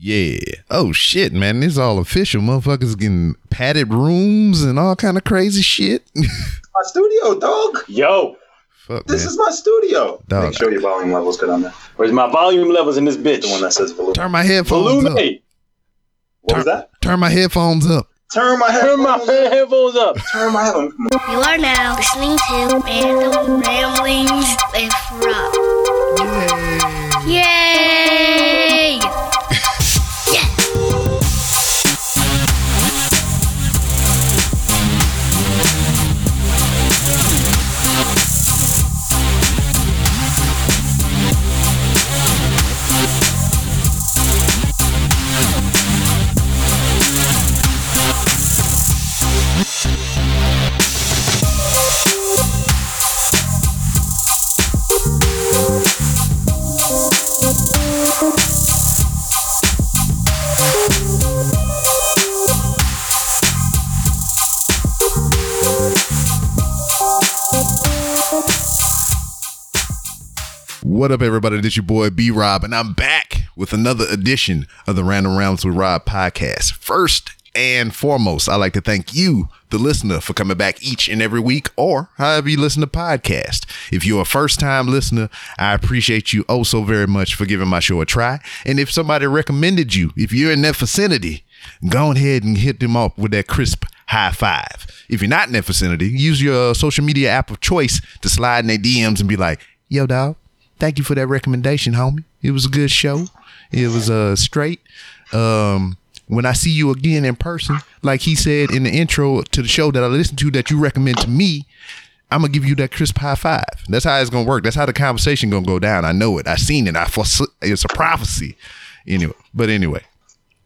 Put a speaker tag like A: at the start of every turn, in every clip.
A: Yeah. Oh shit, man. This all official. Motherfuckers getting padded rooms and all kind of crazy shit.
B: My studio, dog.
C: Yo,
A: Fuck,
B: This
A: man.
B: is my studio.
A: Dog.
B: Make sure your volume level's good on there.
C: where's my volume levels in this bitch?
B: The one that says volume.
A: Turn my headphones up.
C: Volume.
B: What was that?
A: Turn my headphones up.
B: Turn my
C: Turn my
B: headphones up. Turn my headphones. up.
D: You are now listening to Random Ramblings with Rob. Yay!
A: What up, everybody? This your boy B Rob, and I'm back with another edition of the Random Rounds with Rob podcast. First and foremost, I'd like to thank you, the listener, for coming back each and every week, or however you listen to podcast. If you're a first time listener, I appreciate you oh so very much for giving my show a try. And if somebody recommended you, if you're in that vicinity, go ahead and hit them up with that crisp high five. If you're not in that vicinity, use your social media app of choice to slide in their DMs and be like, yo, dog, thank you for that recommendation, homie. It was a good show. It was uh straight. Um when I see you again in person, like he said in the intro to the show that I listened to that you recommend to me, I'm gonna give you that crisp high five. That's how it's gonna work. That's how the conversation gonna go down. I know it. I seen it. I foresee it's a prophecy. Anyway, but anyway,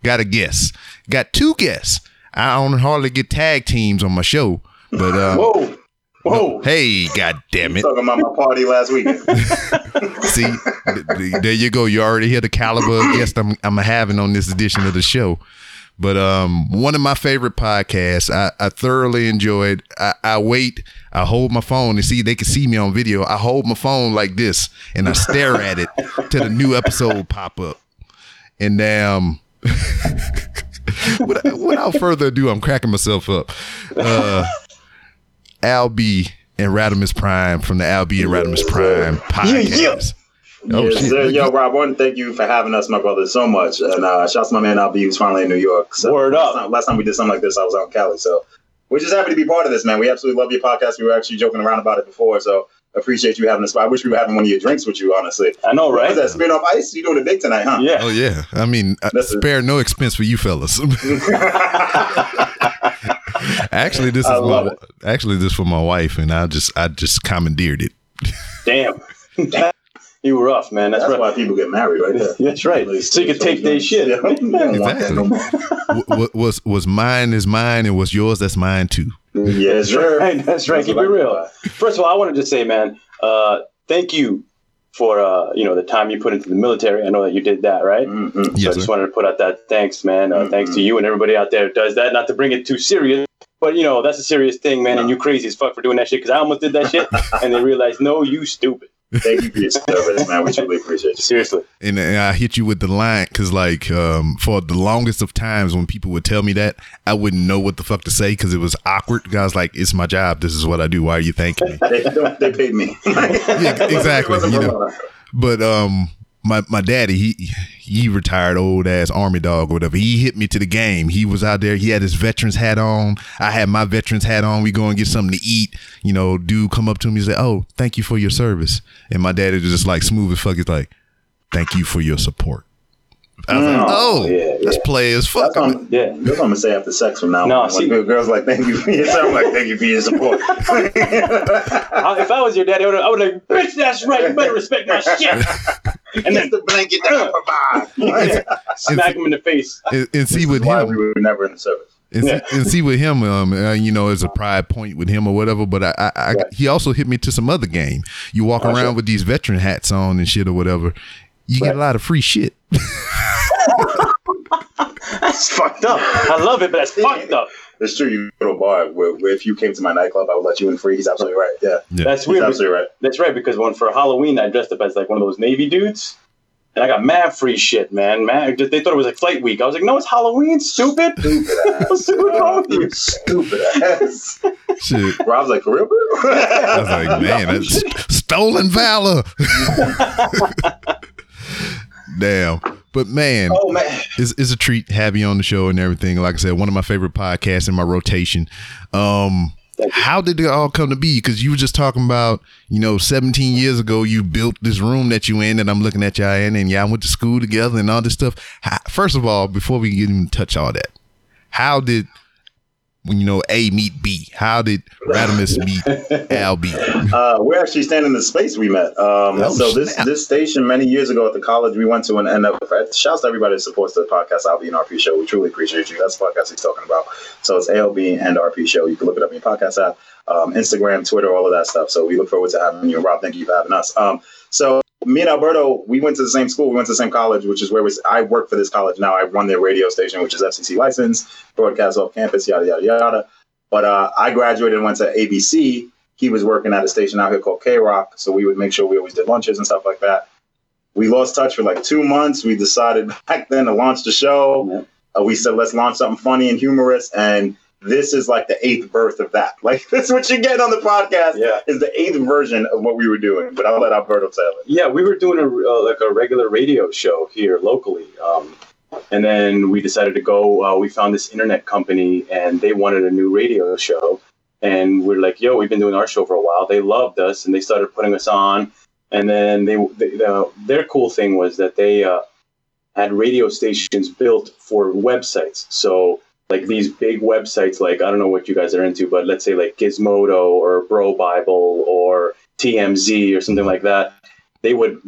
A: got a guess. Got two guests. I don't hardly get tag teams on my show, but uh,
C: Whoa, whoa.
A: hey, god damn it!
B: Talking about my party last week.
A: See, th- th- there you go. You already hear the caliber of guest I'm, I'm having on this edition of the show. But um, one of my favorite podcasts, I, I thoroughly enjoyed. I, I wait, I hold my phone and see they can see me on video. I hold my phone like this and I stare at it till the new episode pop up. And um, without, without further ado, I'm cracking myself up. Uh, Al B and Radimus Prime from the Al B and Radimus Prime podcast. Oh,
B: yes,
A: shit.
B: sir. Yo, Rob, one, thank you for having us, my brother, so much. And uh, shouts to my man Al B, who's finally in New York. So
C: Word
B: last
C: up.
B: Time, last time we did something like this, I was out in Cali. So we're just happy to be part of this, man. We absolutely love your podcast. We were actually joking around about it before. So appreciate you having us. I wish we were having one of your drinks with you, honestly.
C: I know,
B: What
C: right?
B: was that? Spin off ice? You doing it big tonight, huh?
C: Yeah.
A: Oh yeah, I mean, uh,
B: That's it.
A: spare no expense for you fellas. actually, this is my
B: it.
A: actually this for my wife, and I just I just commandeered it.
C: Damn. you were rough, man. That's,
B: That's
C: right.
B: why people get married, right there.
C: That's right. So you can take their shit.
B: Yeah. You don't
A: Exactly.
B: no more.
A: W- w- was was mine is mine, and was yours that's mine too.
B: Yes, sir.
C: Right, that's right.
B: That's
C: Keep it real.
B: thought.
C: First of all, I want to say, man, uh, thank you for uh, you know the time you put into the military. I know that you did that, right?
B: Mm-mm.
C: So I just
A: sir.
C: wanted to put out that thanks, man. Uh,
B: Mhm.
C: Thanks to you and everybody out there who does that. Not to bring it too serious, but you know that's a serious thing, man. And you crazy as fuck for doing that shit because I almost did that shit, and they realized, no, you stupid.
B: Thank you for your service, man. We truly appreciate you.
C: Seriously.
A: And, and I hit you with the line because, like, um, for the longest of times when people would tell me that, I wouldn't know what the fuck to say because it was awkward. Guys, like, "It's my job. This is what I do. Why are you thanking me?"
B: They, don't, they paid me.
A: Yeah, exactly, you know. But um, my my daddy, he he retired old ass army dog or whatever. He hit me to the game. He was out there. He had his veterans hat on. I had my veterans hat on. We go and get something to eat. You know, dude come up to me and say, "Oh, thank you for your service." And my daddy was just like smooth as fuck. He's like, "Thank you for your support." I was like. "Oh,
C: Yeah,
A: that's play as fuck."
B: That's what I'm,
C: Yeah.
B: that's what I'm gonna say after sex from now
C: No,
B: on.
C: see-
B: when girls like, thank you for your service, I'm like, thank you for your support.
C: I- if I was your daddy, I would I would like, bitch, that's right. You better respect my shit. And then
B: That's the blanket that I provide.
C: smack him in the face.
A: And, and see with
B: Why
A: him,
B: we were never in the service.
A: and,
C: Yeah.
A: see, and see with him, um, uh, you know, as a pride point with him or whatever. But I, I, I
C: Right.
A: he also hit me to some other game. You walk
C: Oh,
A: around
C: sure.
A: with these veteran hats on and shit or whatever. You get a lot of free shit.
C: That's fucked up. I love it, but that's fucked up.
B: It's true. You go to a bar where, where if you came to my nightclub, I would let you in free. He's absolutely right. Yeah,
A: Yeah.
C: That's
B: he's
C: weird.
B: absolutely right.
C: That's right, because when for Halloween I dressed up as like one of those Navy dudes. And I got mad free shit, man. Man, they thought it was like flight week. I was like, no, it's Halloween, stupid.
B: Stupid ass.
C: What's wrong with you?
B: Stupid ass.
A: Shit.
B: Rob's like, for real? bro?"
A: I was like, man, that's stolen valor. Damn. But man,
B: oh man.
A: it's, it's a treat to have you on the show and everything. Like I said, one of my favorite podcasts in my rotation. Um, how did it all come to be? Because you were just talking about, you know, 17 years ago, you built this room that you in, and I'm looking at y'all in, and y'all went to school together and all this stuff. How, first of all, before we even touch all that, how did when you know A meet B? How did Radimus meet Al B?
B: Uh, we're actually standing in the space we met. Um,
A: Oh,
B: so this
A: snap.
B: this station many years ago at the college we went to an end up. Shouts to everybody that supports the podcast Al B and RP show. We truly appreciate you. That's the podcast he's talking about. So it's Al B and RP show. You can look it up in your podcast app, um, Instagram, Twitter, all of that stuff. So we look forward to having you. Rob, thank you for having us. Um, so me and Alberto, we went to the same school. We went to the same college, which is where we, I work for this college now. I run their radio station, which is FCC licensed, broadcast off campus, yada yada yada. But uh, I graduated and went to ABC. He was working at a station out here called K Rock, so we would make sure we always did lunches and stuff like that. We lost touch for like two months. We decided back then to launch the show. Uh, we said let's launch something funny and humorous, and this is like the eighth birth of that. Like that's what you get on the podcast
C: Yeah.
B: is the eighth version of what we were doing. But I'll let Alberto tell it.
C: Yeah, we were doing a uh, like a regular radio show here locally, um, and then we decided to go. Uh, we found this internet company, and they wanted a new radio show, and we're like, "Yo, we've been doing our show for a while." They loved us, and they started putting us on. And then they, they uh, their cool thing was that they uh, had radio stations built for websites. So like these big websites, like I don't know what you guys are into, but let's say like Gizmodo or BroBible or TMZ or something like that, they would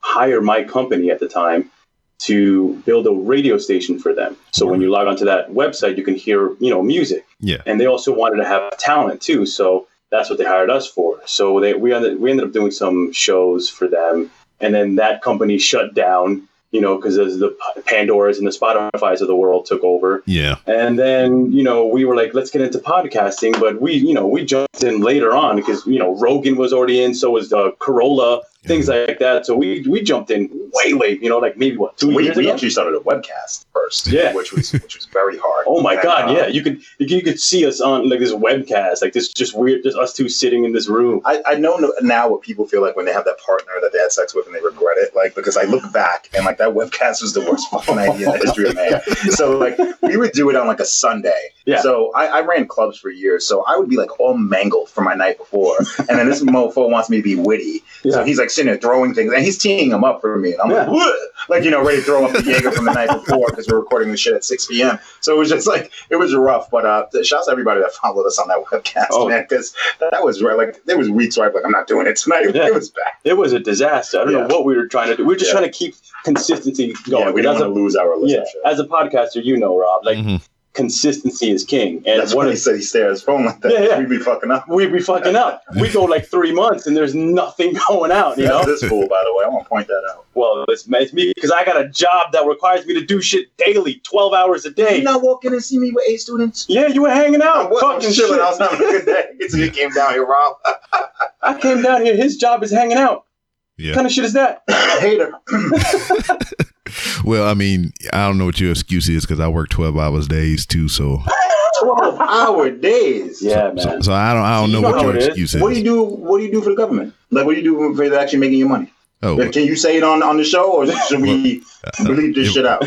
C: hire my company at the time to build a radio station for them. So when you log onto that website, you can hear, you know, music.
A: Yeah.
C: And they also wanted to have talent too. So that's what they hired us for. So they we ended we ended up doing some shows for them, and then that company shut down. You know, because as the Pandoras and the Spotify's of the world took over,
A: Yeah.
C: and then, you know, we were like, let's get into podcasting. But we, you know, we jumped in later on because, you know, Rogan was already in. So was uh, Carolla, things like that. So we, we jumped in way late, you know, like maybe what, two
B: We,
C: years
B: we
C: ago?
B: actually started a webcast first,
C: Yeah.
B: which was which was very hard.
C: Oh my
B: And,
C: God.
B: uh,
C: Yeah. You could, you could, see us on like this webcast, like this just weird, just us two sitting in this room.
B: I, I know now what people feel like when they have that partner that they had sex with and they regret it. Like because I look back and like that webcast was the worst fucking idea in the history of man. So like we would do it on like a Sunday.
C: Yeah.
B: So I, I ran clubs for years. So I would be like all mangled from my night before, and then this mofo wants me to be witty. So he's like sitting there throwing things, and he's teeing them up for me, and I'm
C: Yeah.
B: like, "What?" like you know, ready to throw up the Jaeger from the night before because we're recording the shit at 6 p.m. So it was just like it was rough. But uh, shouts to everybody that followed us on that webcast,
C: Oh.
B: man, because that was right. Like there was weeks where I'm like, I'm not doing it tonight.
C: Yeah.
B: It was bad.
C: It was a disaster. I don't
B: Yeah.
C: know what we were trying to do. We were just
B: Yeah.
C: trying to keep consistency going.
B: yeah, we don't want to lose our
C: yeah,
B: listenership.
C: as a podcaster, you know, Rob, like
A: Mhm.
C: Consistency is king. And
B: That's
C: one
B: when he said he stared at his phone like that.
C: Yeah, yeah.
B: We'd be fucking up.
C: we'd be fucking up. We go like three months and there's nothing going out, you know?
B: That's this fool, by the way. I want to point that out.
C: Well, it's, it's me because I got a job that requires me to do shit daily, 12 hours a day.
B: You not walk in and see me with eight students?
C: Yeah, you were hanging
B: I
C: out.
B: was I'm
C: fucking
B: chilling.
C: shit.
B: I was having a good day. So you came down here, Rob.
C: I came down here. His job is hanging out.
A: Yeah.
C: What kind of shit is that?
B: Hater.
A: Well, I mean, I don't know what your excuse is because I work twelve hours days too. So,
B: 12 hour days.
C: Yeah,
A: so,
C: man.
A: so I don't, I don't
C: You
A: know
C: know
A: what your
C: is.
A: excuse is.
B: What do you do? What do you do for the government? Like, what do you do for actually making your money?
A: Oh,
B: Like, Can you say it on, on the show, or should we bleep this
A: it-
B: shit out?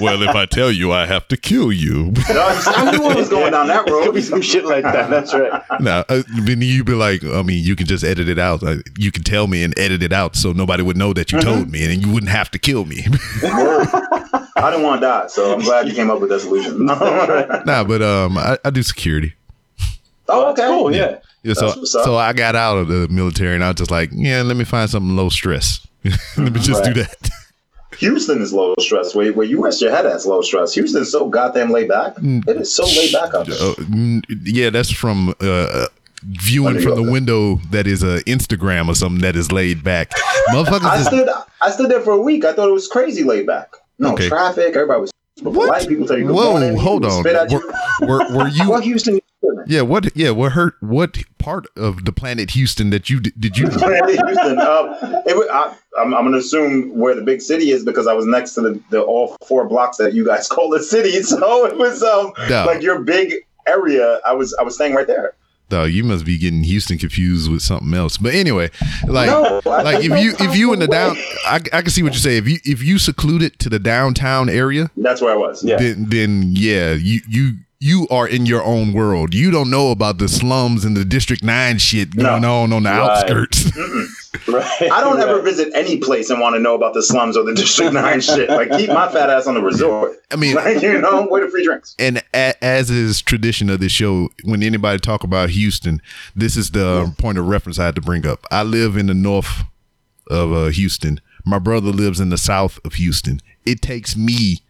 A: well, if I tell you, I have to kill you.
B: No, I knew I was going down that road.
C: Could be
B: road.
C: some shit like that. That's right.
A: now, uh, then you'd be like, I mean, you can just edit it out. Uh, you can tell me and edit it out, so nobody would know that you told me, and you wouldn't have to kill me.
B: I didn't want to die, so I'm glad you came up with that solution.
A: nah, but um, I, I do security.
B: oh,
C: That's
B: okay.
C: cool. Yeah.
A: Yeah, so
B: what's up.
A: so I got out of the military, and I was just like, yeah, let me find something low stress. let me just do that.
B: Houston is low stress. Where, where you rest your head at low stress. Houston's so goddamn laid back. It is so laid back up there.
A: Uh, mm, yeah, that's from uh, viewing from the window that is a Instagram or something that is laid back. Motherfuckers
B: I
A: is
B: stood I stood there for a week. I thought it was crazy laid back. No
A: Okay.
B: traffic. Everybody was
A: What?
B: People tell you
A: Whoa,
B: morning.
A: hold on.
B: Spit at you.
A: Were, were, were you
B: What Houston?
A: Yeah, what? Yeah, what hurt? What part of the planet Houston that you did, did you?
B: Houston. Um, it, I, I'm, I'm going to assume where the big city is because I was next to the, the all four blocks that you guys call the city. So it was um
A: No.
B: like your big area. I was I was staying right there.
A: Dog, you must be getting Houston confused with something else. But anyway, like,
B: No,
A: like if you if you in the down, I, I can see what you say. If you if you secluded to the downtown area,
B: That's where I was.
C: Yeah.
A: then then yeah, you you you are in your own world. You don't know about the slums and the District Nine shit
B: No.
A: going on on the
C: Right.
A: outskirts.
C: Right.
B: I don't
C: Right.
B: ever visit any place and want to know about the slums or the District Nine shit. Like keep my fat ass on the resort.
A: I mean,
B: Like you know, where the free drinks.
A: and a, as is tradition of this show, when anybody talk about Houston, this is the point of reference I had to bring up. I live in the north of uh, Houston. My brother lives in the south of Houston. It takes me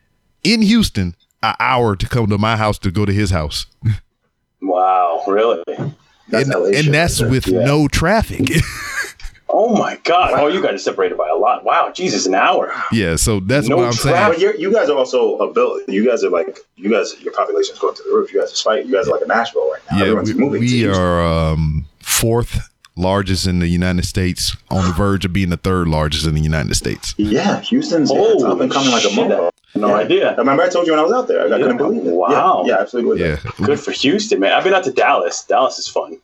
A: in Houston an hour to come to my house to go to his house,
C: Wow. Really?
B: That's
A: and, and that's
B: right
A: with
C: Yeah.
A: no traffic.
C: Oh my God. Oh, you guys are separated by a lot. Wow. Jesus, an hour.
A: yeah, so that's
C: No
A: what I'm saying.
C: traffic.
B: But you're, you guys are also a build. You guys are like you guys. Your population's going to the roof. You guys are fighting. You guys are like a Nashville right now.
A: Yeah,
B: Everyone's
A: we,
B: moving.
A: we are um, fourth largest in the United States, on the verge of being the third largest in the United States.
B: Yeah, Houston's yeah,
C: Oh,
B: it's up and coming like a
C: shit.
B: Motherfucker.
C: No
B: Yeah.
C: idea.
B: I remember I told you when I was out there. I, I couldn't believe it.
C: Wow.
B: Yeah, yeah absolutely.
A: Yeah,
C: Good for Houston, man. I've been out to Dallas. Dallas is fun.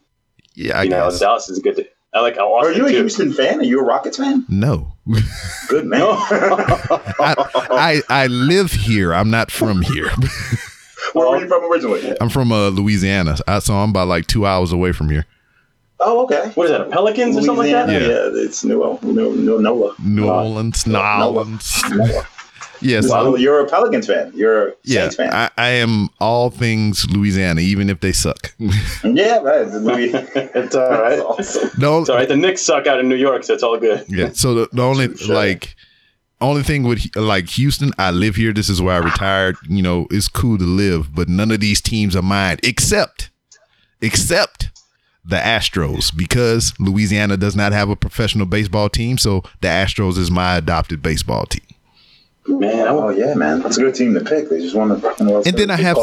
A: yeah, I
C: you know. Dallas is good. To, I like how
B: Are you a
C: too.
B: Houston fan? Are you a Rockets fan?
A: No,
B: Good man.
A: I, I I live here. I'm not from here.
B: Where were you from originally?
A: I'm from uh, Louisiana, I, so I'm about like two hours away from here.
B: Oh, okay.
C: What is that? A Pelicans or something like that?
A: Yeah.
B: Yeah, it's New, New, New NOLA.
A: New Orleans, New
B: Noah.
A: Orleans.
B: NOLA.
A: Yes,
B: Well, you're a Pelicans fan. You're a
A: yeah.
B: Saints fan.
A: I, I am all things Louisiana, even if they suck.
B: yeah, right. Louis-
C: It's all right.
B: Awesome.
A: no,
C: It's all right. The Knicks suck out in New York, so it's all good.
A: Yeah. So the, the only
B: Sure.
A: like only thing with like Houston, I live here. This is where I retired. You know, it's cool to live, but none of these teams are mine except except the Astros because Louisiana does not have a professional baseball team. So the Astros is my adopted baseball team.
C: Man,
B: Oh yeah, man. That's a good team to pick. They just won the.
A: fucking World And then I have-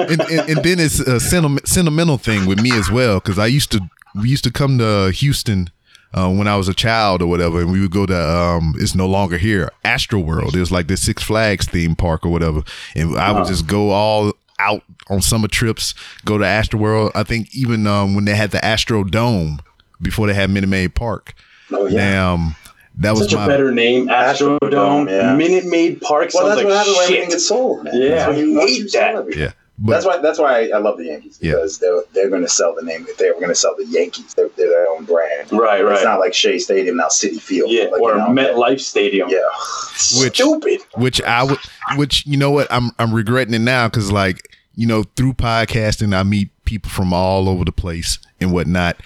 A: and, and, and then it's a sentiment, sentimental thing with me as well because I used to we used to come to Houston uh, when I was a child or whatever, and we would go to um, it's no longer here Astro World. It was like the Six Flags theme park or whatever, and I would just go all out on summer trips, go to Astro World. I think even um, when they had the Astro Dome before they had Minute Maid Park.
B: Oh yeah.
A: Um, that was
C: such a better name, Astrodome.
B: Astrodome, yeah.
C: Minute Maid Park
B: Well,
C: sounds
B: that's what
C: like
B: happens when
C: shit.
B: everything gets sold. Man.
C: Yeah,
B: That's you,
C: I hate that.
B: everything.
A: yeah. But
B: that's why. That's why I love the Yankees
A: Yeah.
B: because they're they're going to sell the name. If they were going to sell the Yankees. They're, they're their own brand.
C: Right, right.
B: It's not like Shea Stadium now, Citi Field.
C: Yeah,
B: like,
C: or
B: you know,
C: MetLife Stadium.
B: Yeah.
A: Which-
C: Stupid.
A: which I would, which you know what I'm I'm regretting it now because like you know through podcasting I meet people from all over the place and whatnot.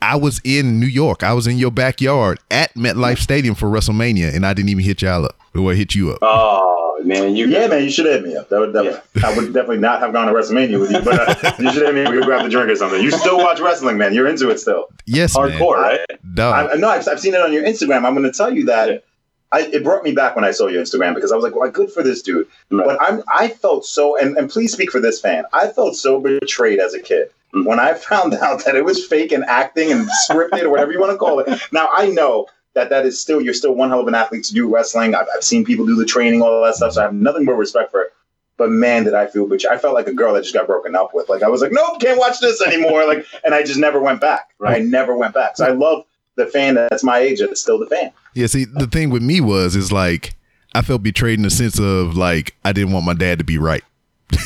A: I was in New York. I was in your backyard at MetLife Stadium for WrestleMania, and I didn't even hit y'all up or hit you up.
C: Oh man, you
B: Yeah, man, you should hit me up. That would, that would- I would definitely not have gone to WrestleMania with you, but uh, you should hit me. We could grab a drink or something. You still watch wrestling, man. You're into it still.
A: Yes,
C: hardcore, right?
A: man. Dog.
B: I, no, I've, I've seen it on your Instagram. I'm going to tell you that. I, it brought me back when I saw your Instagram because I was like, "Well, good for this dude."
C: Right.
B: But I'm, I felt so, and, and please speak for this fan. I felt so betrayed as a kid.
C: Mm.
B: when I found out that it was fake and acting and scripted or whatever you want to call it. Now I know that that is still you're still one hell of an athlete to do wrestling. I've, I've seen people do the training, all that stuff. So I have nothing but respect for it. But man, did I feel betrayed. I felt like a girl that just got broken up with. Like I was like, nope, can't watch this anymore. Like, and I just never went back. I never went back. So I love the fan that's my age that's still the fan.
A: yeah, see, the thing with me was is like I felt betrayed in the sense of like I didn't want my dad to be right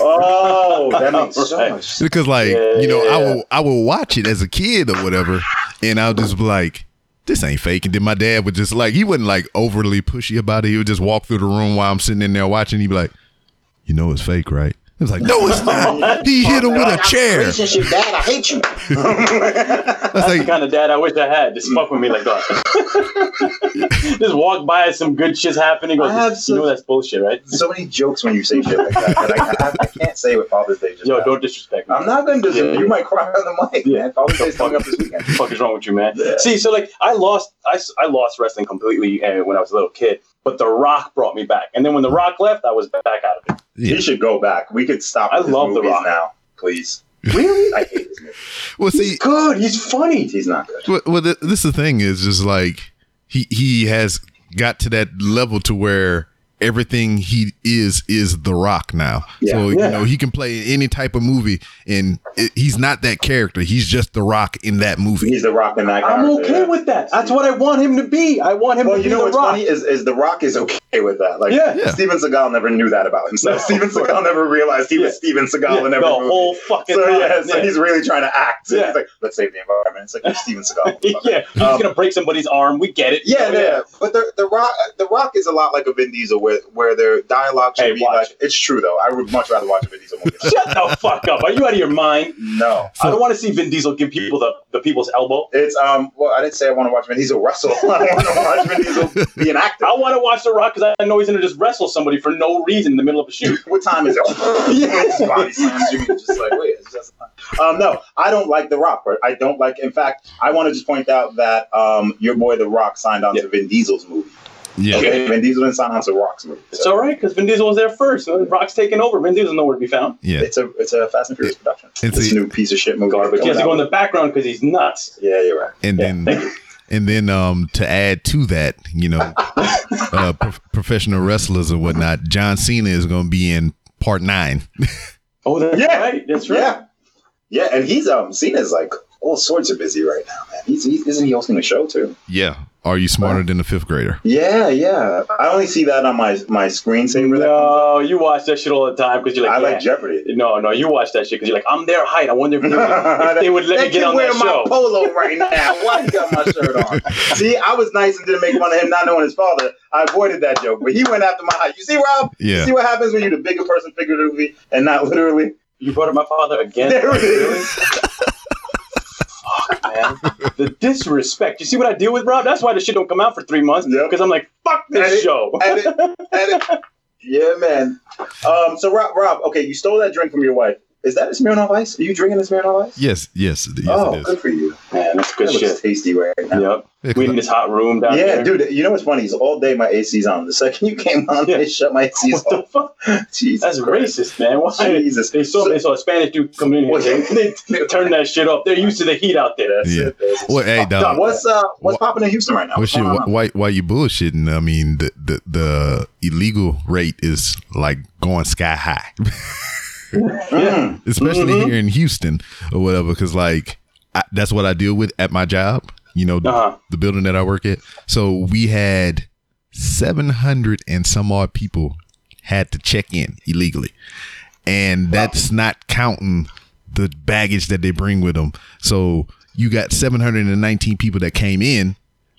B: Oh, that makes so much
A: because like
C: Yeah,
A: you know I will I will watch it as a kid or whatever, and I'll just be like. This ain't fake. And then my dad would just like, he wasn't like overly pushy about it. He would just walk through the room while I'm sitting in there watching. He'd be like, You know it's fake, right? It was like, No, it's not. He hit him with a chair.
B: Relationship, Dad, I hate you.
A: That's
C: That's the kind of dad I wish I had. Just fuck with me like that. Just walk by as some good shit's happening. Go,
B: I have
C: you know that's bullshit, right?
B: so many jokes when you say shit like that. that I, I, I can't say what Father's Day just
C: Yo,
B: happened.
C: don't disrespect me.
B: I'm not going to disrespect
C: Yeah.
B: You might cry on the mic,
C: Yeah.
B: man. Father's Day's coming up this weekend.
C: What the fuck is wrong with you, man?
B: Yeah.
C: See, so like I lost, I, s- I lost wrestling completely uh, when I was a little kid. But The Rock brought me back, and then when The Rock left, I was back out of it.
A: yeah.
B: He should go back. We could stop
C: I
B: love
C: The Rock.
B: now. please.
C: Really?
B: I hate this movie.
A: Well, see,
C: He's good. He's funny.
B: He's not good.
A: well, well th- this is the thing is just like he he has got to that level to where everything he is is the rock now
B: Yeah.
A: so
C: Yeah.
A: you know he can play any type of movie and it, he's not that character he's just the rock in that movie
B: He's the rock in that.
C: I'm okay
B: yeah.
C: with that. That's what I want him to be. I want him
B: Well,
C: to
B: you
C: be
B: know
C: the
B: what's
C: rock.
B: funny is, is the Rock is okay with that. Like,
C: Yeah.
A: Yeah.
B: Steven Seagal never knew that about himself.
C: No,
B: Steven
C: of course.
B: Seagal never realized he
C: Yeah.
B: was Steven Seagal
C: Yeah,
B: in
C: the
B: every movie.
C: whole fucking
B: so
C: time.
B: yeah, so
C: Yeah.
B: he's really trying to act.
C: Yeah.
B: He's like, let's save the environment. It's like you're Steven Seagal.
C: yeah, he's
B: Um,
C: gonna break somebody's arm. We get it.
B: Yeah,
C: Oh,
B: yeah, but the the Rock the Rock is a lot like a Vin Diesel, where where their dialogue should
C: Hey,
B: be like. It's true though. I would much rather watch a Vin Diesel movie.
C: Shut the fuck up. Are you out of your mind?
B: no,
C: I don't want to see Vin Diesel give people the, the people's elbow.
B: it's um. Well, I didn't say I want to watch Vin Diesel wrestle. I want to watch Vin Diesel be an actor.
C: I want to watch The Rock because I know he's gonna just wrestle somebody for no reason in the middle of a shoot.
B: What time is it?
C: Yeah.
B: Body slams you. Just like, wait, it's just. Um, no, I don't like The Rock. But I don't like. In fact, I want to just point out that um, your boy The Rock signed on
C: Yeah.
B: to Vin Diesel's movie.
A: Yeah
B: Okay, Vin Diesel didn't sign on to Rock's movie.
C: It's all right because Vin Diesel was there first. and Rock's taking over. Vin Diesel's nowhere to be found.
A: yeah
B: It's a it's a Fast and Furious production.
A: It's
B: this
A: a-
B: new piece of shit movie.
C: Garbage. He has to go in the background because he's nuts.
B: Yeah, you're right.
A: and
C: Yeah,
A: then and then um to add to that you know uh pro- professional wrestlers and whatnot john cena is going to be in part nine
C: Oh, that's
B: Yeah.
C: right. That's right.
B: Yeah, yeah, and he's um Cena's like all sorts of busy right now, man. He's, he's isn't he hosting the show too?
A: yeah are you smarter than a fifth grader
B: Yeah, yeah. I only see that on my my screensaver. that
C: No, you watch that shit all the time because you're like,
B: I like. Jeopardy.
C: No, no, you watch that shit because you're like, I'm their height. I wonder if, they would- if they would let
B: They
C: me get
B: can
C: on
B: wear
C: that
B: my
C: show.
B: polo right now. Why you got my shirt on? See, I was nice and didn't make fun of him not knowing his father. I avoided that joke, but he went after my height. You see, Rob?
A: Yeah.
B: You see what happens when you're the bigger person figuratively and not literally?
C: You brought up my father again?
B: There it
C: Really?
B: is.
C: Man. The disrespect. You see what I deal with, Rob? That's why the shit don't come out for three months.
B: Yep.
C: Because I'm like, fuck this
B: Edit,
C: show.
B: Edit, edit. Yeah, man. Um, so Rob, Rob, okay, you stole that drink from your wife. Is that a Smirnoff Ice? Are you drinking a Smirnoff Ice?
A: yes yes yes
B: oh,
A: it is
B: good for you.
C: Man, that's good
B: That looks
C: shit.
B: tasty right now.
C: Yep.
A: Yeah, 'cause
C: We in this hot room down
B: Yeah,
C: there.
B: dude. You know what's funny? Is all day my AC's on. The second you came on,
C: Yeah.
B: they shut my AC's
C: What the
B: off.
C: fuck?
B: Jesus,
C: That's
B: Christ.
C: racist, man. Why?
B: Jesus.
C: They saw,
B: So-
C: they saw a Spanish dude come in here. They, they turned that shit off. They're used to the heat out there.
B: That's
A: Yeah.
B: it. That's
A: well hey dog
B: What's uh what's
A: Wha-
B: popping in Houston right now?
A: well,
B: What's
A: shit, wh- why why you bullshitting? I mean, the, the the illegal rate is like going sky high. especially
C: Mhm.
A: here in Houston or whatever. Because like I, that's what I deal with at my job. You know,
C: Uh-huh.
A: the building that I work at. So we had seven hundred and some odd people had to check in illegally, and that's not counting the baggage that they bring with them. So you got seven hundred and nineteen people that came in.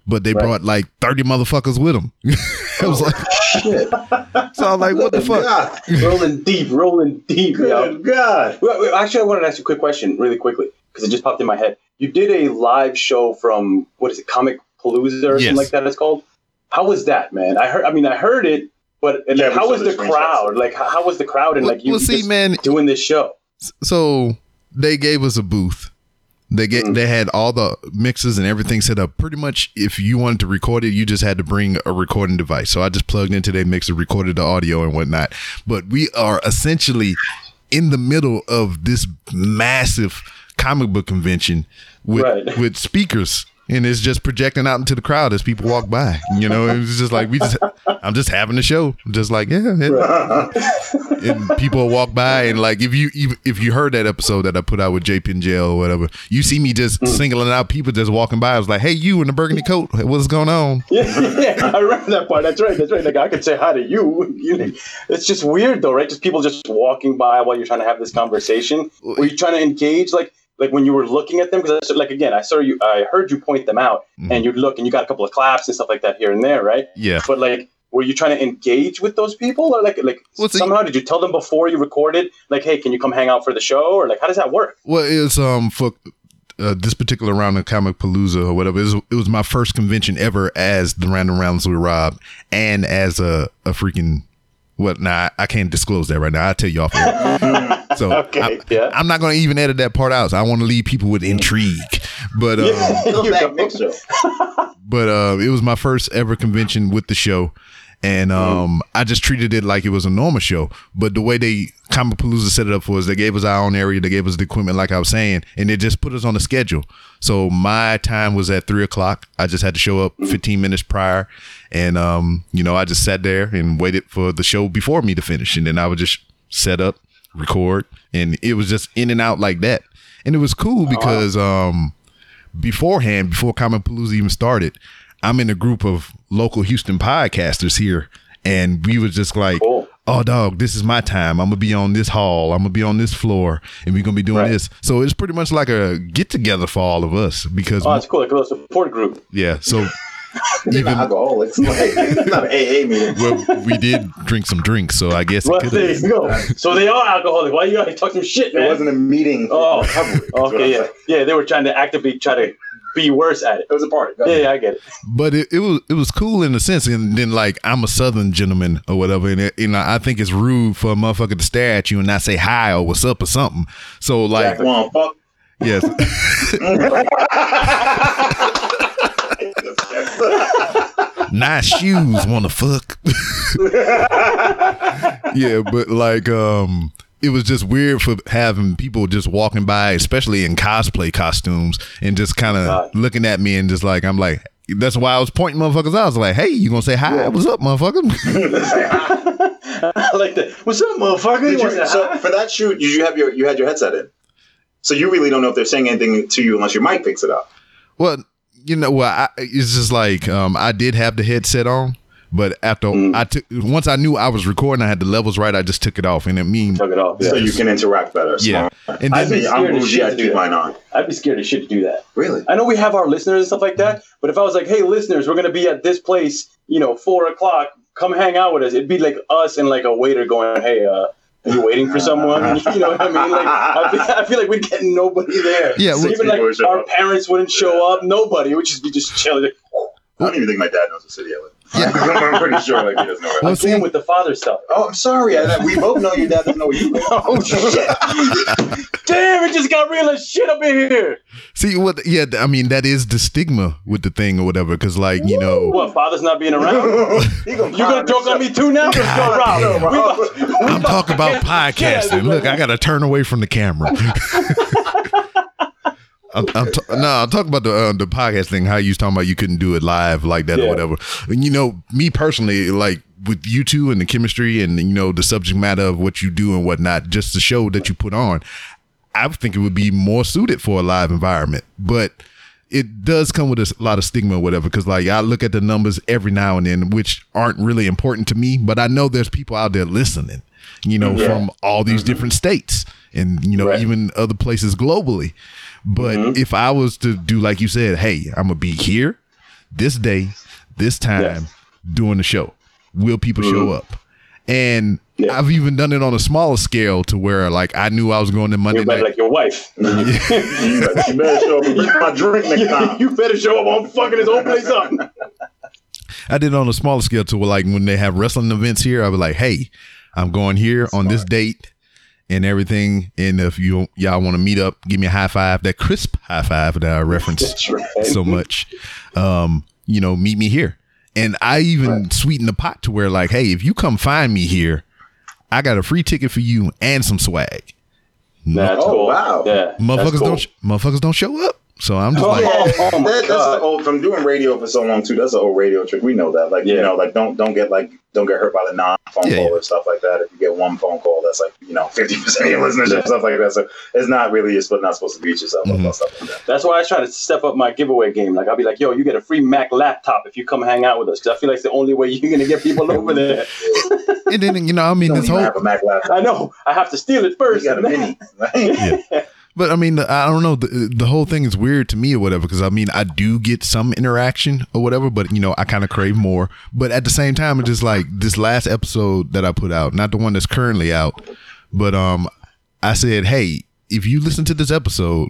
A: But they
C: Right.
A: brought like thirty motherfuckers with them. I was oh, like,
B: Shit.
A: so I was like, what the fuck?
B: God.
C: rolling deep, rolling deep, yo.
B: Good God.
C: Wait, wait, actually, I wanted to ask you a quick question, really quickly, because it just popped in my head. You did a live show from what is it, Comic Palooza or
A: Yes.
C: something like that? It's called. How was that, man? I heard. I mean, I heard it, but like,
B: Yeah, we
C: how was
B: the
C: the
B: screenshots.
C: crowd? Like, how, how was the crowd? And
A: Well,
C: like, you
A: well, see,
C: just
A: man,
C: doing this show.
A: so they gave us a booth. They get
C: Mm.
A: they had all the mixes and everything set up. Pretty much, if you wanted to record it, you just had to bring a recording device. So I just plugged into their mixer, recorded the audio and whatnot. But we are essentially in the middle of this massive comic book convention with
C: Right.
A: with speakers. And it's just projecting out into the crowd as people walk by. You know, it's just like we just I'm just having a show. I'm Just like, yeah, it- and people walk by and like if you if- you heard that episode that I put out with JP in jail or whatever, you see me just mm. singling out people just walking by. I was like, hey, you in the burgundy coat, what's going on?
C: Yeah, yeah, I remember that part. That's right. That's right. Like I could say hi to you. you. It's just weird though, right? Just people just walking by while you're trying to have this conversation. Were you trying to engage, like, like when you were looking at them? Because like again, I saw you. I heard you point them out,
A: Mhm.
C: and you'd look, and you got a couple of claps and stuff like that here and there, right?
A: Yeah,
C: But like, were you trying to engage with those people, or like, like
A: Well,
C: somehow did you tell them before you recorded, like, hey, can you come hang out for the show, or like, how does that work?
A: well, it's um for. Uh, this particular round of Comic Palooza or whatever, it was, it was my first convention ever as the Random Rounds with Rob and as a, a freaking what? Nah, I can't disclose that right now. I'll tell you off. So
C: Okay,
A: I,
C: yeah.
A: I'm not going to even edit that part out. So I want to leave people with intrigue. But um,
B: that
C: go.
B: mix
A: but uh, it was my first ever convention with the show, and um, I just treated it like it was a normal show. But the way they Comic Palooza set it up for us. They gave us our own area. They gave us the equipment, like I was saying, and they just put us on the schedule. So my time was at three o'clock. I just had to show up 15 minutes prior, and um, you know, I just sat there and waited for the show before me to finish, and then I would just set up, record, and it was just in and out like that. And it was cool because um, beforehand, before Comic Palooza even started, I'm in a group of local Houston podcasters here, and we was just like,
C: Cool.
A: "Oh, dog, this is my time. I'm gonna be on this hall. I'm gonna be on this floor, and we're gonna be doing
C: Right.
A: this." So it's pretty much like a get together for all of us because,
C: Oh, it's cool. Like a little support group.
A: yeah. So
B: Even
A: even
B: alcoholics, like it's not AA meeting.
A: well, we did drink some drinks, so I guess
C: Well,
A: could
C: there you go. So they are alcoholic. Why you gotta talk some shit, man?
B: It wasn't a meeting.
C: Oh,
B: recovery, is what I'm
C: okay, yeah,
B: saying.
C: yeah. They were trying to actively try to be worse at it.
B: It was a party.
C: Yeah, yeah, I get it.
A: but it, it was it was cool in a sense and then like i'm a southern gentleman or whatever and it, you know i think it's rude for a motherfucker to stare at you and not say hi or what's up or something so like
B: Come fuck.
A: yes nice shoes wanna fuck yeah but like um it was just weird for having people just walking by especially in cosplay costumes and just kind of looking at me and just like i'm like that's why i was pointing motherfuckers out. I was like hey you gonna say hi? What's up motherfucker?
C: I like that. What's up, motherfucker? You
B: you,
C: want to say
B: so for that shoot, you have your you had your headset in, so you really don't know if they're saying anything to you unless your mic picks it up.
A: Well, you know, well, I, it's just like um, I did have the headset on, but after I took once I knew I was recording, I had the levels right. I just took it off, and it mean
C: Took it off. Yeah.
B: So you can interact better.
A: yeah.
B: Smart.
A: And
B: I
A: then,
B: think
C: scared
B: I'm
C: as
B: bougie.
C: shit
B: I
C: to do
B: mine on.
C: I'd be scared as shit to do that.
B: Really?
C: I know we have our listeners and stuff like that, but if I was like, "Hey, listeners, we're gonna be at this place, you know, four o'clock. Come hang out with us." It'd be like us and like a waiter going, "Hey, uh, are you waiting for someone?" you know what I mean? Like, I feel, I feel like we'd get nobody there.
A: Yeah,
C: So even like
B: People would show
C: our parents wouldn't show up. Nobody. It would just be just chilling.
B: I don't even think my dad knows the city I live. I'm pretty sure like he doesn't know. Where
A: Well,
C: I'm
A: see-
C: dealing with the father stuff.
B: oh, I'm sorry. I, we both know your dad doesn't know where you live.
C: Oh shit! Damn, it just got real as shit up in here.
A: see what? Yeah, I mean that is the stigma with the thing or whatever, because like you know,
C: What? Father's not being around.
B: He gonna
C: You gonna joke on me too now? Let's go, Rob.
B: God.
C: We about- we
A: I'm talking about
C: get- get
A: podcasting. Look, I gotta turn away from the camera. I'm, I'm t- no, I'm talking about the uh, the podcast thing. How you was talking about you couldn't do it live like that or whatever. And you know, me personally, like with you two and the chemistry and you know the subject matter of what you do and whatnot, just the show that you put on, I think it would be more suited for a live environment. But it does come with a lot of stigma or whatever because like i look at the numbers every now and then which aren't really important to me but i know there's people out there listening you know from all these different states and you know
C: Right.
A: even other places globally but mm-hmm. if i was to do like you said hey i'm gonna be here this day this time doing the show will people show mm-hmm. up and
C: Yeah.
A: i've even done it on a smaller scale to where like i knew i was going to monday night
C: like your wife.
B: You better, you better show up and my drink next time.
C: you better show up. I'm fucking this whole place up.
A: I did it on a smaller scale to where, like when they have wrestling events here, I was like, hey, I'm going here on this date and everything. And if you y'all want to meet up, give me a high five, that crisp high five that I reference
C: right.
A: so much. Um, you know, meet me here. And I even sweeten the pot to where like, hey, if you come find me here, I got a free ticket for you and some swag.
C: That's
B: Oh,
C: cool.
B: wow.
C: Yeah.
A: Motherfuckers
C: cool.
A: don't motherfuckers don't show up. So I'm just
C: Oh,
A: like,
C: yeah. Oh, my
B: that, that's
C: God.
B: the old from doing radio for so long too. That's the old radio trick. We know that. Like you know, like don't don't get like don't get hurt by the non phone
A: Yeah,
B: call
A: yeah.
B: or stuff like that. If you get one phone call, that's like you know fifty percent of your listeners and stuff like that. So it's not really you're not supposed to beat yourself up
A: Mhm.
B: about stuff like that.
C: That's why I try to step up my giveaway game. Like I'll be like, "Yo, you get a free Mac laptop if you come hang out with us." Because I feel like it's the only way you're gonna get people over there.
A: and then you know, I mean,
B: You don't
A: this whole
B: have a Mac laptop.
C: I know. I have to steal it first.
B: You
C: first.
B: got a mini.
A: But I mean, I don't know. The, the whole thing is weird to me or whatever. Because I mean, I do get some interaction or whatever, but you know, I kind of crave more. But at the same time, it's just like this last episode that I put out, not the one that's currently out, but um, I said, hey, if you listen to this episode,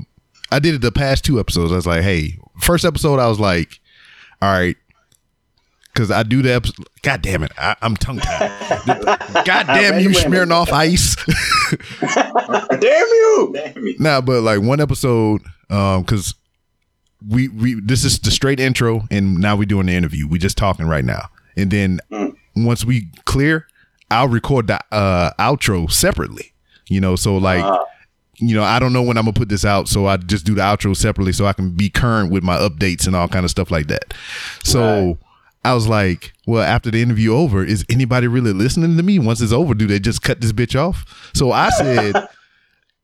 A: I did it the past two episodes. I was like, hey, first episode, I was like, all right. Cause I do the episode. God damn it, I, I'm tongue tied. God damn you, smearing off ice.
C: Damn you!
B: Damn me.
A: Nah, but like one episode, um, because we we this is the straight intro, and now we're doing the interview. We just talking right now, and then
C: Mm.
A: once we clear, I'll record the uh, outro separately. You know, so like
C: Uh-huh.
A: you know, I don't know when I'm gonna put this out, so I just do the outro separately so I can be current with my updates and all kind of stuff like that. So
C: Right.
A: I was like, well, after the interview over, is anybody really listening to me? Once it's over, do they just cut this bitch off? So I said,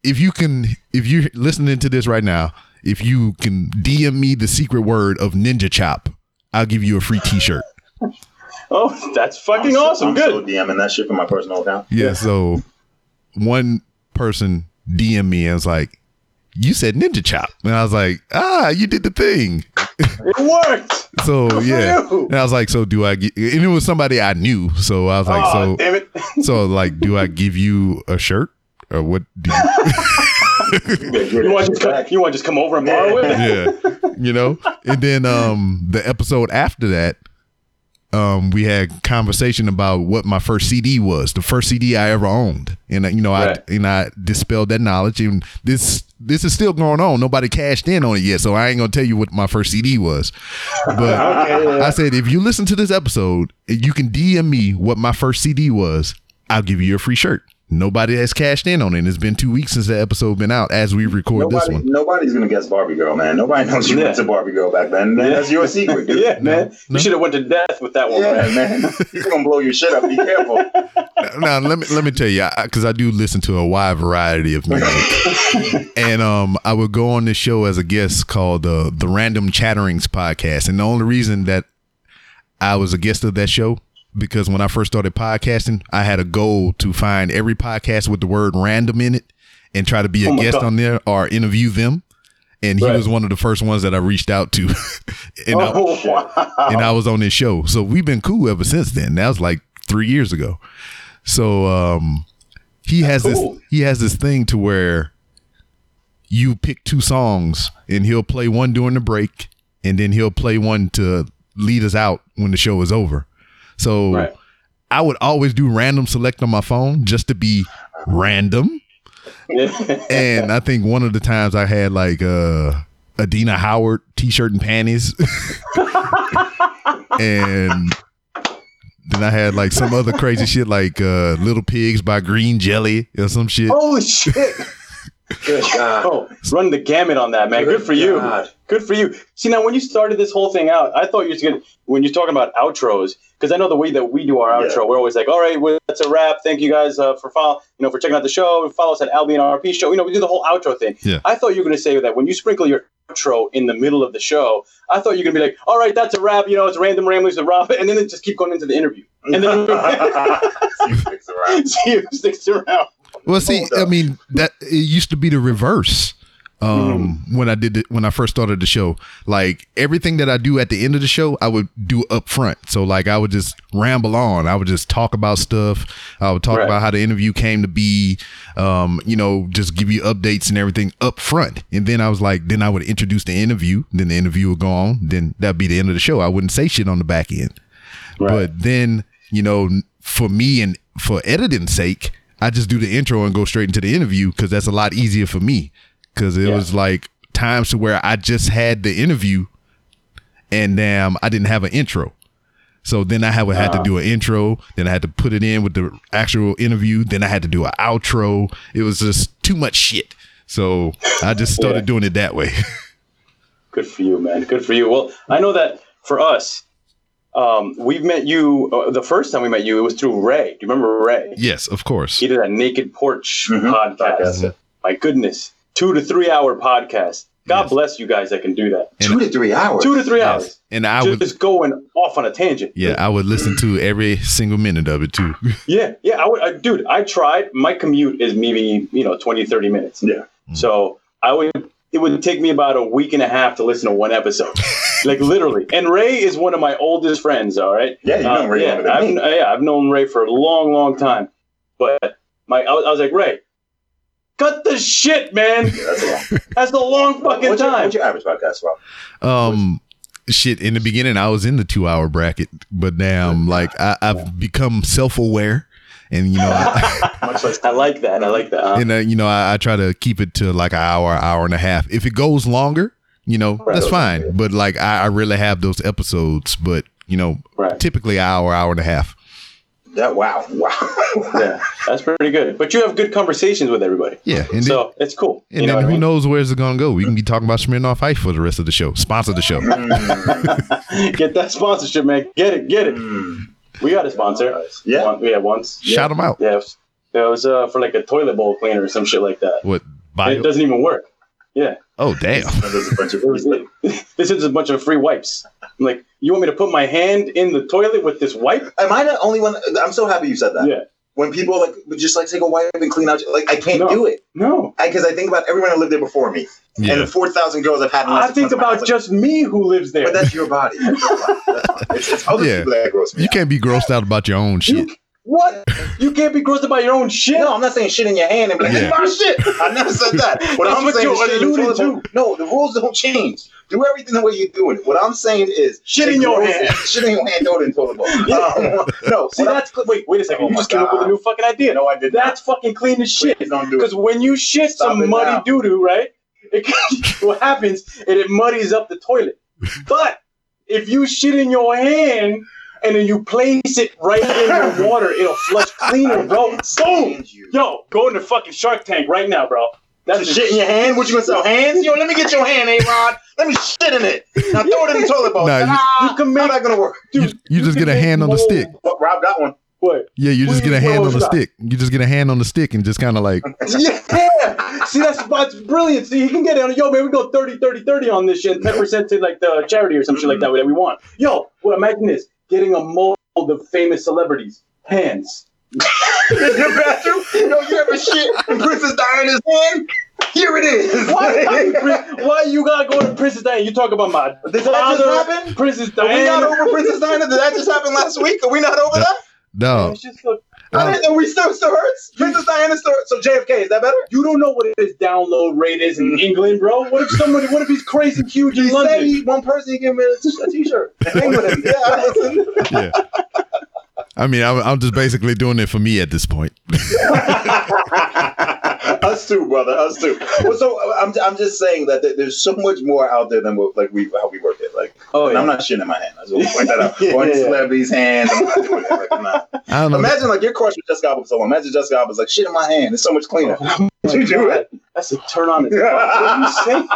A: if you can, if you're listening to this right now, if you can DM me the secret word of Ninja Chop, I'll give you a free T-shirt.
C: Oh, that's fucking
B: I'm
C: awesome.
B: I'm
C: Good.
B: so DMing that shit from my personal account.
A: Yeah. So one person DM me and was like, "You said Ninja Chop," and I was like, "Ah, you did the thing."
C: It worked.
A: So
C: for
A: yeah, and I was like, "So do I?" Get, and it was somebody I knew. So I was like,
C: oh,
A: "So
C: damn it.
A: so like, do I give you a shirt or what?" Do you,
C: You want to just come, you want just come over and borrow it?
A: yeah, you know. And then um the episode after that, um we had conversation about what my first CD was, the first CD I ever owned, and uh, you know
C: Right.
A: I and I dispelled that knowledge, and this this is still going on. Nobody cashed in on it yet, so I ain't gonna tell you what my first CD was. But I said if you listen to this episode, you can DM me what my first CD was. I'll give you a free shirt. Nobody has cashed in on it. and It's been two weeks since the episode been out as we record this one.
B: nobody's gonna guess Barbie Girl, man. Nobody knows you
C: Yeah.
B: went to Barbie Girl back then. Man, That's your secret, dude.
C: Yeah, man.
A: no.
C: You should have went to death with that one,
B: Yeah,
C: man.
B: man. You're gonna blow your shit up. Be careful.
A: now let me let me tell you because I, do listen to a wide variety of music and um i would go on this show as a guest called uh, the random chatterings podcast and the only reason that i was a guest of that show because when i first started podcasting i had a goal to find every podcast with the word random in it and try to be a
C: Oh
A: guest
C: God.
A: on there or interview them and he
C: Right.
A: was one of the first ones that i reached out to and, I,
C: Oh, wow.
A: and I was on this show. So we've been cool ever since then. That was like three years ago. So um he has
C: cool.
A: this he has this thing to where you pick two songs and he'll play one during the break and then he'll play one to lead us out when the show is over. So
C: Right.
A: I would always do random select on my phone just to be random. And I think one of the times I had like uh Adina Howard t-shirt and panties. and then I had like some other crazy shit like uh Little Pigs by Green Jelly or some shit.
C: Holy shit.
B: Good God.
C: Oh, run the gamut on that, man. Good, for you. Good for you. See, now when you started this whole thing out, I thought you were going to, when you're talking about outros, because I know the way that we do our
B: Yeah.
C: outro, we're always like, all right, well, that's a wrap. Thank you guys uh, for follow, you know, for checking out the show. Follow us at Al B and RP show. You know, we do the whole outro thing.
A: Yeah.
C: I thought you were going to say that when you sprinkle your outro in the middle of the show, I thought you were going to be like, all right, that's a wrap. You know, it's random ramblings with Rob, and then it just keep going into the interview, and then
B: You sticks around.
C: see who sticks around.
A: Well, see, I mean that it used to be the reverse. Um, when I did it, when I first started the show, like everything that I do at the end of the show, I would do up front. So like I would just ramble on. I would just talk about stuff. I would talk
C: Right.
A: about how the interview came to be. Um, you know, just give you updates and everything up front. And then I was like, then I would introduce the interview. Then the interview would go on. Then that'd be the end of the show. I wouldn't say shit on the back end. But then, you know, for me and for editing sake, I just do the intro and go straight into the interview because that's a lot easier for me. Because it
C: Yeah.
A: was like times to where I just had the interview and damn, I didn't have an intro. So then I had, had to uh-huh. do an intro. Then I had to put it in with the actual interview. Then I had to do an outro. It was just too much shit. So I just started
C: Yeah.
A: doing it that way.
C: Good for you, man. Good for you. Well, I know that for us, um, we've met you. Uh, the first time we met you, it was through Ray. Do you remember Ray?
A: yes, of course.
C: He did a Naked Porch
B: Mhm.
C: podcast.
B: Podcast.
C: My goodness, two to three hour podcast. God
A: Yes.
C: bless you guys that can do that.
B: Two to three hours.
C: Two to three
A: Yes.
C: hours.
A: And I was
C: just
A: would,
C: going off on a tangent.
A: yeah, I would listen to every single minute of it too.
C: Yeah, yeah. I would, I, dude, I tried. My commute is maybe you know 20, 30 minutes.
B: Yeah.
C: So I would. It would take me about a week and a half to listen to one episode, like literally. And Ray is one of my oldest friends. All right.
B: Yeah, you know Ray
C: yeah, I've,
B: me.
C: yeah, I've known Ray for a long, long time. But my, I was, I was like, Ray, cut the shit, man.
B: Yeah, that's a long.
C: That's a long fucking
B: What's your,
C: time.
B: what's your average podcast, Rob?
A: Um, shit. In the beginning, I was in the two hour bracket, but damn, like I, I've become self aware, and you know, I,
C: I like that. I like that. huh?
A: and uh, you know, I, I try to keep it to like an hour, hour and a half. If it goes longer, you know, that's fine. But like, I, I really have those episodes, but you know,
C: Right.
A: typically hour, hour and a half.
B: That wow, wow.
C: Yeah, that's pretty good. But you have good conversations with everybody,
A: Yeah, and
C: so it's cool.
A: and
C: you know
A: then
C: what I
A: who
C: mean?
A: knows where's it gonna go? We can be talking about Smirnoff Ice for the rest of the show. Sponsor the show.
C: Get that sponsorship, man. Get it, get it. We got a sponsor.
B: Yeah.
C: One, yeah, once.
A: Shout them out.
C: Yeah, it was, it was uh, for like a toilet bowl cleaner or some shit like that.
A: What? Bio?
C: it doesn't even work. Yeah.
A: Oh damn!
B: There's a bunch of
C: this is a bunch of free wipes. I'm like, you want me to put my hand in the toilet with this wipe?
B: Am I the only one? I'm so happy you said that.
C: Yeah.
B: When people like would just like take a wipe and clean out, like I can't
C: No.
B: do it
C: No.
B: because I, think about everyone that lived there before me and the four thousand girls I've had.
C: I think
B: six months.
C: about just me who lives there.
B: But that's your body. That's your body. That's. It's, it's other
A: Yeah.
B: people that gross me.
A: You
B: out.
A: can't be grossed out about your own shit.
C: You- what? You can't be grossed about your own shit.
B: No, I'm not saying shit in your hand and be like,
A: Yeah.
B: "It's my shit." I never said that. What I'm
C: what
B: saying is shit in the
C: alluded
B: toilet. No, the rules don't change. Do everything the way you're doing it. What I'm saying is
C: Shit in your hand.
B: Shit in your hand, throw it in the toilet bowl. Um, no,
C: See,
B: what I'm-
C: that's wait, wait a second.
B: Oh
C: you
B: my
C: just came up with a new fucking idea.
B: No, I did not.
C: That's fucking clean as shit.
B: Please don't do it.
C: Because when you shit
B: Stop
C: some muddy doo doo, right? It, what happens is it muddies up the toilet. But if you shit in your hand and then you place it right in your water, it'll flush cleaner, bro. Boom! Yo, go in the fucking Shark Tank right now, bro. That's
B: The
C: the
B: shit in your hand? What you gonna sell? Hands? Yo, let me get your hand, A-Rod. Let me shit in it. Now throw it in the toilet bowl.
A: Nah, you-
B: Ta-da!
C: You can
B: How's
C: make-
B: that gonna work?
A: You, you just get a hand on the stick.
B: Oh, Rob got one.
C: What?
A: Yeah, you just
C: What
A: get a hand on the
C: was
A: stick. You just get a hand on the stick and just kind of like,
C: Yeah. See, that's, that's brilliant. See, he can get it on. Yo, man, we go 30, 30, 30 on this shit. 10% to like the charity or some shit like that that we want. Yo, well, imagine this getting a mold of famous celebrities. Hands.
B: in your bathroom? Yo, you ever shit in Princess Diana's hand? Here it is.
C: Why, why you gotta go to Princess Diana? You talk about my
B: Did that just
C: father,
B: happen?
C: Princess
B: Are we not over Princess Diana? Did that just happen last week? Are we not over that?
A: No.
C: It's just look,
A: I- oh.
B: Are we still still hurts? Princess Diana still hurts. So JFK, is that better?
C: you don't know what his download rate is in mm. England, bro. What if somebody? What if he's crazy huge in
B: He said
C: London?
B: he, one person he gave me a, t- a t-shirt. Hang with him. Yeah, I.
A: Yeah. I mean, I'm, I'm just basically doing it for me at this point.
B: us too, brother. Us too. Well, so uh, I'm, I'm just saying that there's so much more out there than what, like we how we work it. Like,
C: Oh, yeah.
B: I'm not shitting in my hand. I just want point that out.
C: Yeah,
B: Or in
C: yeah.
B: celebrities' hands. I'm not doing that. Like, I'm not.
A: I don't know.
B: Imagine like your crush with Jessica Alba for so long. Imagine Jessica Alba's like shit in my hand. It's so much cleaner. Did you do it?
C: That's a turn on. What are you saying?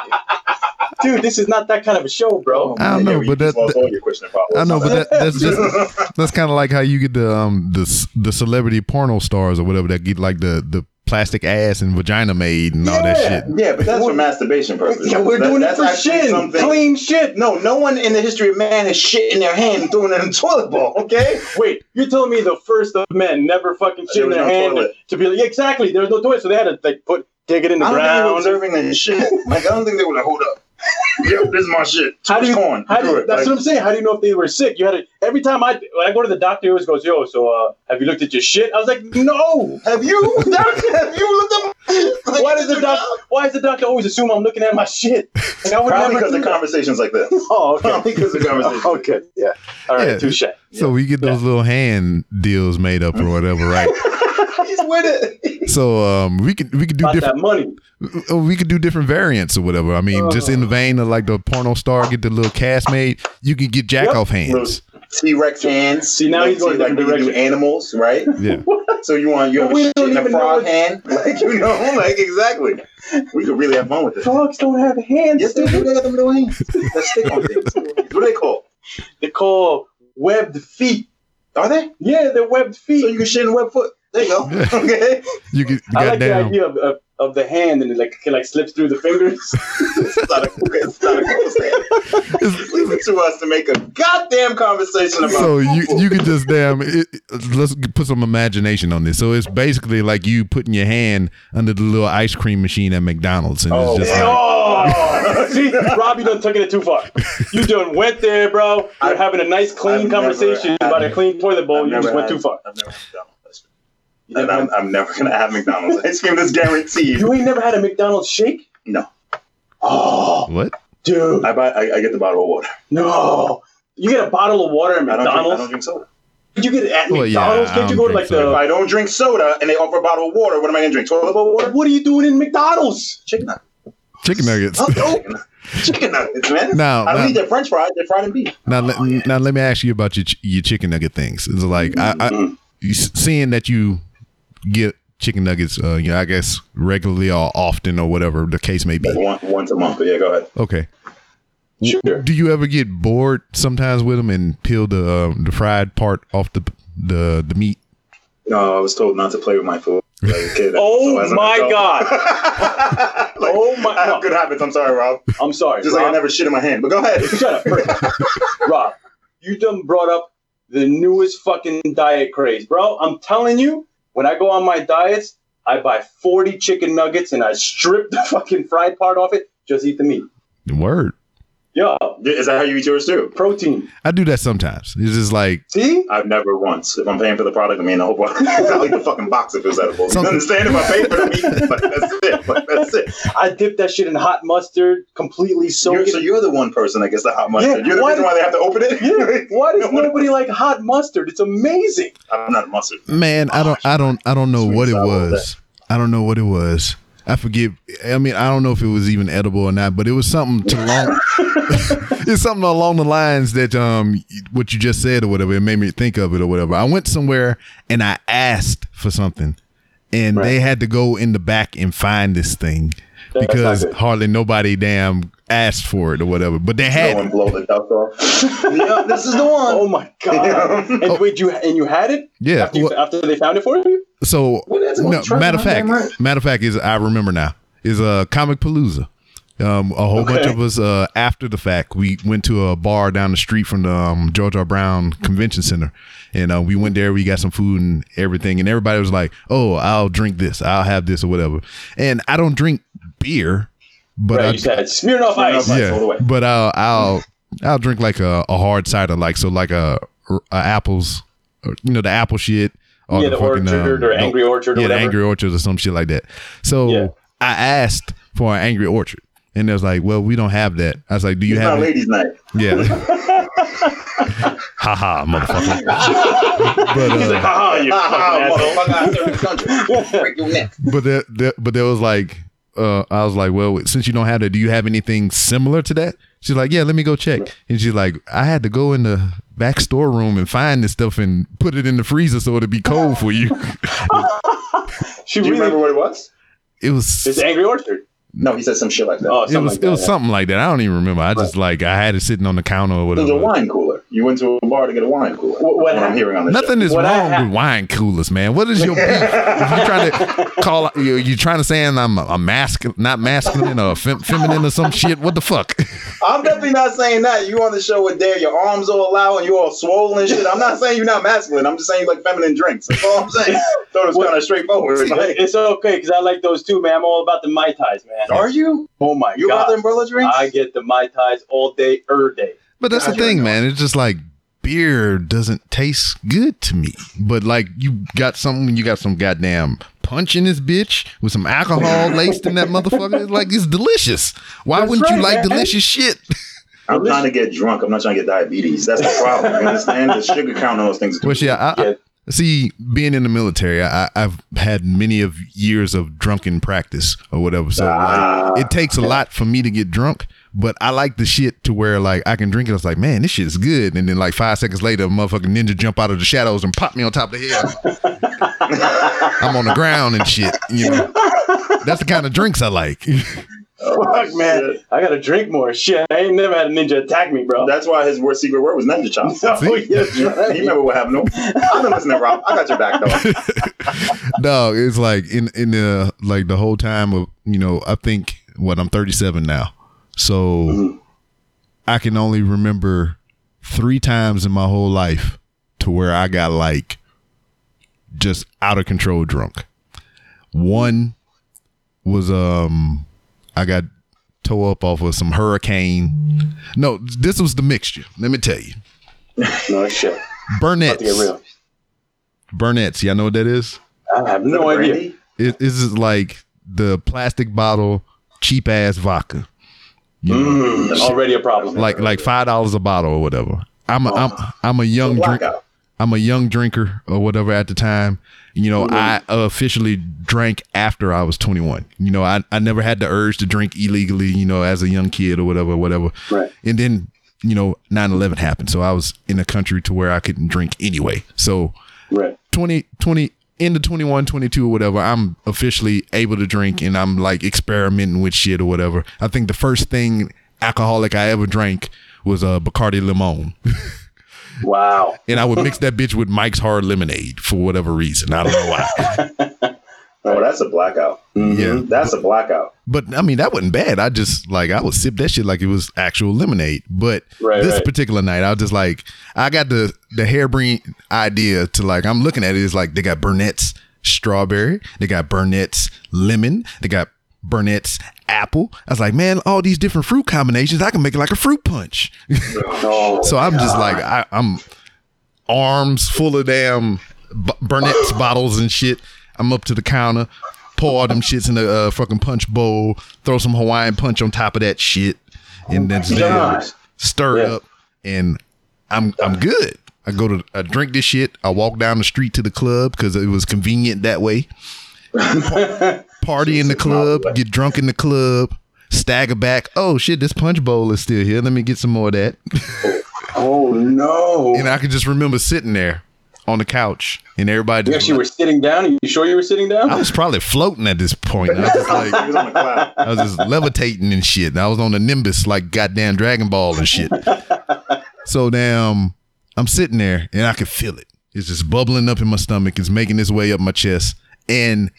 C: Dude, this is not that kind of a show, bro.
A: I don't know,
B: we
A: but
B: just
A: that-
B: lost all your question about
A: I know, but that, that's just that's kind of like how you get the um the the celebrity porno stars or whatever that get like the the plastic ass and vagina made and all that shit.
B: yeah, but that's for masturbation purposes.
C: Yeah, we're
B: That-
C: doing it for shit.
B: something-
C: Clean shit.
B: No, no one in the history of man has shit in their hand and throwing it in the toilet bowl. Okay.
C: Wait, you're telling me the first of men never fucking shit in their
B: no
C: hand
B: toilet.
C: to be like, yeah, exactly. There was no toilet, so they had to like put dig it in the
B: I don't think they were
C: ground.
B: observing that shit. Like I don't think they were like, hold up. Yo, this is my shit. Too
C: How do you?
B: corn.
C: How do
B: Do
C: you
B: it.
C: that's
B: Like,
C: what I'm saying. How do you know if they were sick? You had to every time I when I go to the doctor, he always goes, "Yo, so uh, have you looked at your shit?" I was like, "No."
B: have you? Doctor, have you looked at? Like,
C: Why does the doctor? Why does the doctor always assume I'm looking at my shit? Like, I would
B: Probably because
C: do
B: of
C: that.
B: conversations like this.
C: Oh, okay.
B: Probably because of conversations.
C: okay, yeah. All right,
A: Yeah.
C: touche.
A: So we get those little hand deals made up or whatever, right?
B: He's with it.
A: so um, we could we could do
C: About
A: different
C: that money.
A: uh, we could do different variants or whatever. I mean, just in the vein of like the porno star get the little cast made, you could get jack
C: Yep.
A: off hands.
B: T Rex hands.
C: See, now he's going
B: like
C: different
B: when you do animals, right?
A: Yeah.
B: So you want you have
C: But we
B: a shit in a
C: even know
B: frog hand, like you know, like exactly. We could really have fun with this.
C: Frogs don't have hands.
B: Yes, they do. They got them little hands. That stick on things. What do they call?
C: They call webbed feet.
B: Are they?
C: Yeah, they're webbed feet.
B: So you can shit in web foot. There you go. Okay.
A: You could
C: I like the idea of, of, of the hand and it like it like slips through the fingers.
B: It's not a, it's not a cool stand. Leave it to us to make a goddamn conversation about.
A: so you
B: football.
A: you could just damn it, it- let's put some imagination on this. So it's basically like you putting your hand under the little ice cream machine at McDonald's, and
B: Oh,
A: it's just
B: man.
A: like,
C: oh, see, Robbie done took it too far. You done went there, bro. You're having a nice, clean
B: I've
C: conversation
B: never
C: about a clean toilet bowl.
B: I've
C: You just went
B: had-
C: too far.
B: I've never had McDonald's.
C: You,
B: And I'm, I'm never gonna have McDonald's ice cream. That's guaranteed.
C: you ain't never had a McDonald's shake?
B: No,
C: Oh,
A: what?
C: dude,
B: I buy. I, I get the bottle of water.
C: no. You get a bottle of water at
B: I don't, drink, I
C: McDonald's?
B: don't drink soda.
C: Could you get it at
A: Well, yeah,
C: McDonald's?
A: I
C: Can't you
A: don't
C: go to like
A: drink
B: If
C: the?
B: I don't drink soda and they offer a bottle of water, what am I gonna drink? Toilet bowl water?
C: What are you doing in McDonald's?
B: Chicken nuggets.
A: Chicken nuggets.
B: Oh, no. Chicken nuggets, man.
A: Now,
B: I don't
A: now-
B: eat their French fries. They're fried in beef.
A: Now, let, now let me ask you about your ch- your chicken nugget things. It's like I, I mm-hmm. you seeing that you get chicken nuggets, uh, you know, I guess regularly or often or whatever the case may be.
B: One, once a month. But yeah, go ahead.
A: Okay.
C: Sure.
A: Do you ever get bored sometimes with them and peel the uh, the fried part off the the the meat?
B: No, I was told not to play with my food as kid.
C: Oh
B: So
C: my god!
B: Like,
C: Oh my-
B: I have
C: no.
B: good habits. I'm sorry, Rob.
C: I'm sorry.
B: Just like I never shit in my hand. But go ahead.
C: Shut up, Rob. You done brought up the newest fucking diet craze, bro. I'm telling you, when I go on my diets, I buy 40 chicken nuggets and I strip the fucking fried part off it. Just eat the meat.
A: Word.
C: Yo,
B: Is that how you eat yours too?
C: protein.
A: I do that sometimes. It's just like
C: See?
B: I've never once. If I'm paying for the product, I mean, I hope I eat the fucking box if it's edible.
A: Some-
B: you understand? If I pay for the meat, like, that's it. Like, that's it.
C: I dip that shit in hot mustard, completely soak
B: You're,
C: it.
B: so you're the one person that gets the hot mustard.
C: Yeah,
B: you're the
C: why
B: reason why they have to open it.
C: yeah. Why does
B: You know,
C: nobody like hot mustard? It's amazing.
B: I'm not a mustard.
A: man, I don't I don't I don't know
B: Sweet
A: what it was. I don't know what it was. I forget. I mean, I don't know if it was even edible or not, but it was something to long. it's something along the lines that um what you just said or whatever. It made me think of it or whatever. I went somewhere and I asked for something, and
C: Right.
A: they had to go in the back and find this thing because hardly nobody damn asked for it or whatever. But they
B: No
A: had
B: one blow the dust off. yeah, this is the one.
C: Oh my god! and wait, you and you had it?
A: Yeah,
C: After, you-
A: well-
C: after they found it for you?
A: So
B: Well,
A: no, matter of fact,
B: right?
A: matter of fact is I remember now is a uh, Comicpalooza. Um, a whole bunch of us uh, after the fact we went to a bar down the street from the um, George R. Brown Convention Center, and uh, we went there. We got some food and everything, and everybody was like, "Oh, I'll drink this. I'll have this or whatever." And I don't drink beer, but
C: Right,
A: I,
C: you said Smirnoff
B: Smirnoff
C: Ice.
B: Ice.
A: yeah,
B: all the way.
A: but I'll I'll I'll drink like a, a hard cider, like so like a, a apples, or, you know, the apple shit. Or
C: Yeah, the
A: fucking,
C: Orchard or Angry Orchard or
A: yeah,
C: whatever.
A: Angry Orchard or some shit like that. So
C: Yeah.
A: I asked for an Angry Orchard, and they was like, "Well, we don't have that." I was like, "Do you
B: It's
A: have
B: not
A: it?"
B: ladies' night.
A: Yeah. ha ha, motherfucker. but
C: He's like,
A: uh,
C: haha, you fucking asshole.
B: Motherfucker, I serve this country. Break your neck.
A: but there, there, but there was like, uh, I was like, well, since you don't have that, do you have anything similar to that? She's like, yeah, let me go check. And she's like, I had to go in the back storeroom and find this stuff and put it in the freezer so it'd be cold for you.
C: She
B: Do you
C: really
B: remember what it was?
A: It was
C: It's Angry Orchard.
B: No, he said some shit like that.
C: Oh,
A: it was
C: like
A: it was
C: that, yeah.
A: something like that. I don't even remember. I just like I had it sitting on the counter or whatever.
B: it was a wine cooler. You went to a bar to get a wine cooler.
C: What- what
B: I'm
C: happened?
B: hearing on this.
A: Nothing is
C: What
A: wrong
C: ha-
A: with wine coolers, man. What is your beef? if you're trying to call you you trying to say I'm a, a masculine, not masculine or fem- feminine or some shit. What the fuck?
B: I'm definitely not saying that. You on the show with Dare, your arms all out and you all swollen and shit. I'm not saying you're not masculine. I'm just saying you like feminine drinks. That's all I'm saying. Thought it was kind of straightforward. Like,
C: It's okay because I like those too, man. I'm all about the mai tais, man.
B: Are you?
C: Oh my
B: You about the
C: god!
B: umbrella drinks?
C: I get the mai tais all day, er day.
A: But that's the thing, man. It's just like beer doesn't taste good to me. But like you got something, you got some goddamn punch in this bitch with some alcohol laced in that motherfucker. It's like it's delicious. Why
C: That's
A: wouldn't you like
C: man.
A: delicious shit?
B: I'm trying to get drunk. I'm not trying to get diabetes. That's the problem. You understand? The sugar count on those things. is
A: Well, yeah, I, I,
C: Yeah.
A: See, being in the military, I, I've had many of years of drunken practice or whatever. So
B: Ah.
A: like, it takes a lot for me to get drunk. But I like the shit to where like I can drink it. I was like, man, this shit is good. And then like five seconds later, a motherfucking ninja jump out of the shadows and pop me on top of the head. I'm on the ground and shit. You know, that's the kind of drinks I like.
C: Fuck, man. I gotta drink more. Shit, I ain't never had a ninja attack me, bro.
B: That's why his word, secret word was ninja chop.
C: Oh, yeah,
B: He remember what happened to him. I've been listening, Rob. I got your back, though.
A: Dog, it's like in in the like the whole time of you know I think what I'm 37 now, so I can only remember three times in my whole life to where I got like just out of control drunk. One was um I got toe up off of some hurricane. No, this was the mixture. Let me tell you,
C: No shit. About
A: Burnett's.
C: to get real.
A: Burnett's. Y'all know what that is?
C: I have no idea.
A: It this is like the plastic bottle, cheap ass vodka. You know,
C: Mm, already a problem.
A: like like five dollars a bottle or whatever. I'm a, I'm I'm a young drink. I'm a young drinker or whatever at the time. You know, I officially drank after I was 21. You know, I, I never had the urge to drink illegally, you know, as a young kid or whatever, whatever.
C: Right.
A: And then, you know, 9 11 happened. So I was in a country to where I couldn't drink anyway. So
C: right.
A: 20, 20 into 21, 22 or whatever, I'm officially able to drink and I'm like experimenting with shit or whatever. I think the first thing alcoholic I ever drank was a uh, Bacardi Limon.
C: Wow.
A: and I would mix that bitch with Mike's Hard Lemonade for whatever reason. I don't know why.
B: Oh, that's a blackout. Mm-hmm.
A: Yeah.
B: That's a blackout.
A: But I mean, that wasn't bad. I just like I would sip that shit like it was actual lemonade. But
C: Right,
A: this
C: right.
A: particular night, I was just like, I got the the harebrained idea to like I'm looking at it. It's like they got Burnett's strawberry, they got Burnett's lemon, they got Burnett's apple. I was like, man, all these different fruit combinations, I can make it like a fruit punch.
C: No.
A: so I'm just like, I, I'm arms full of damn B- Burnett's bottles and shit. I'm up to the counter, pour all them shits in the uh, fucking punch bowl, throw some Hawaiian punch on top of that shit, and then just stir it
C: Yeah.
A: up, and I'm I'm good. I go to I drink this shit. I walk down the street to the club because it was convenient that way. Pa- Party in the club, get drunk in the club, stagger back. Oh shit, this punch bowl is still here. Let me get some more of that.
C: Oh, oh no.
A: And I can just remember sitting there on the couch and everybody
C: you actually were sitting down. Are you sure you were sitting down?
A: I was probably floating at this point. I was just like
B: was on the cloud.
A: I was just levitating and shit. And I was on the Nimbus like goddamn Dragon Ball and shit. So damn I'm sitting there and I could feel it. It's just bubbling up in my stomach. It's making its way up my chest. And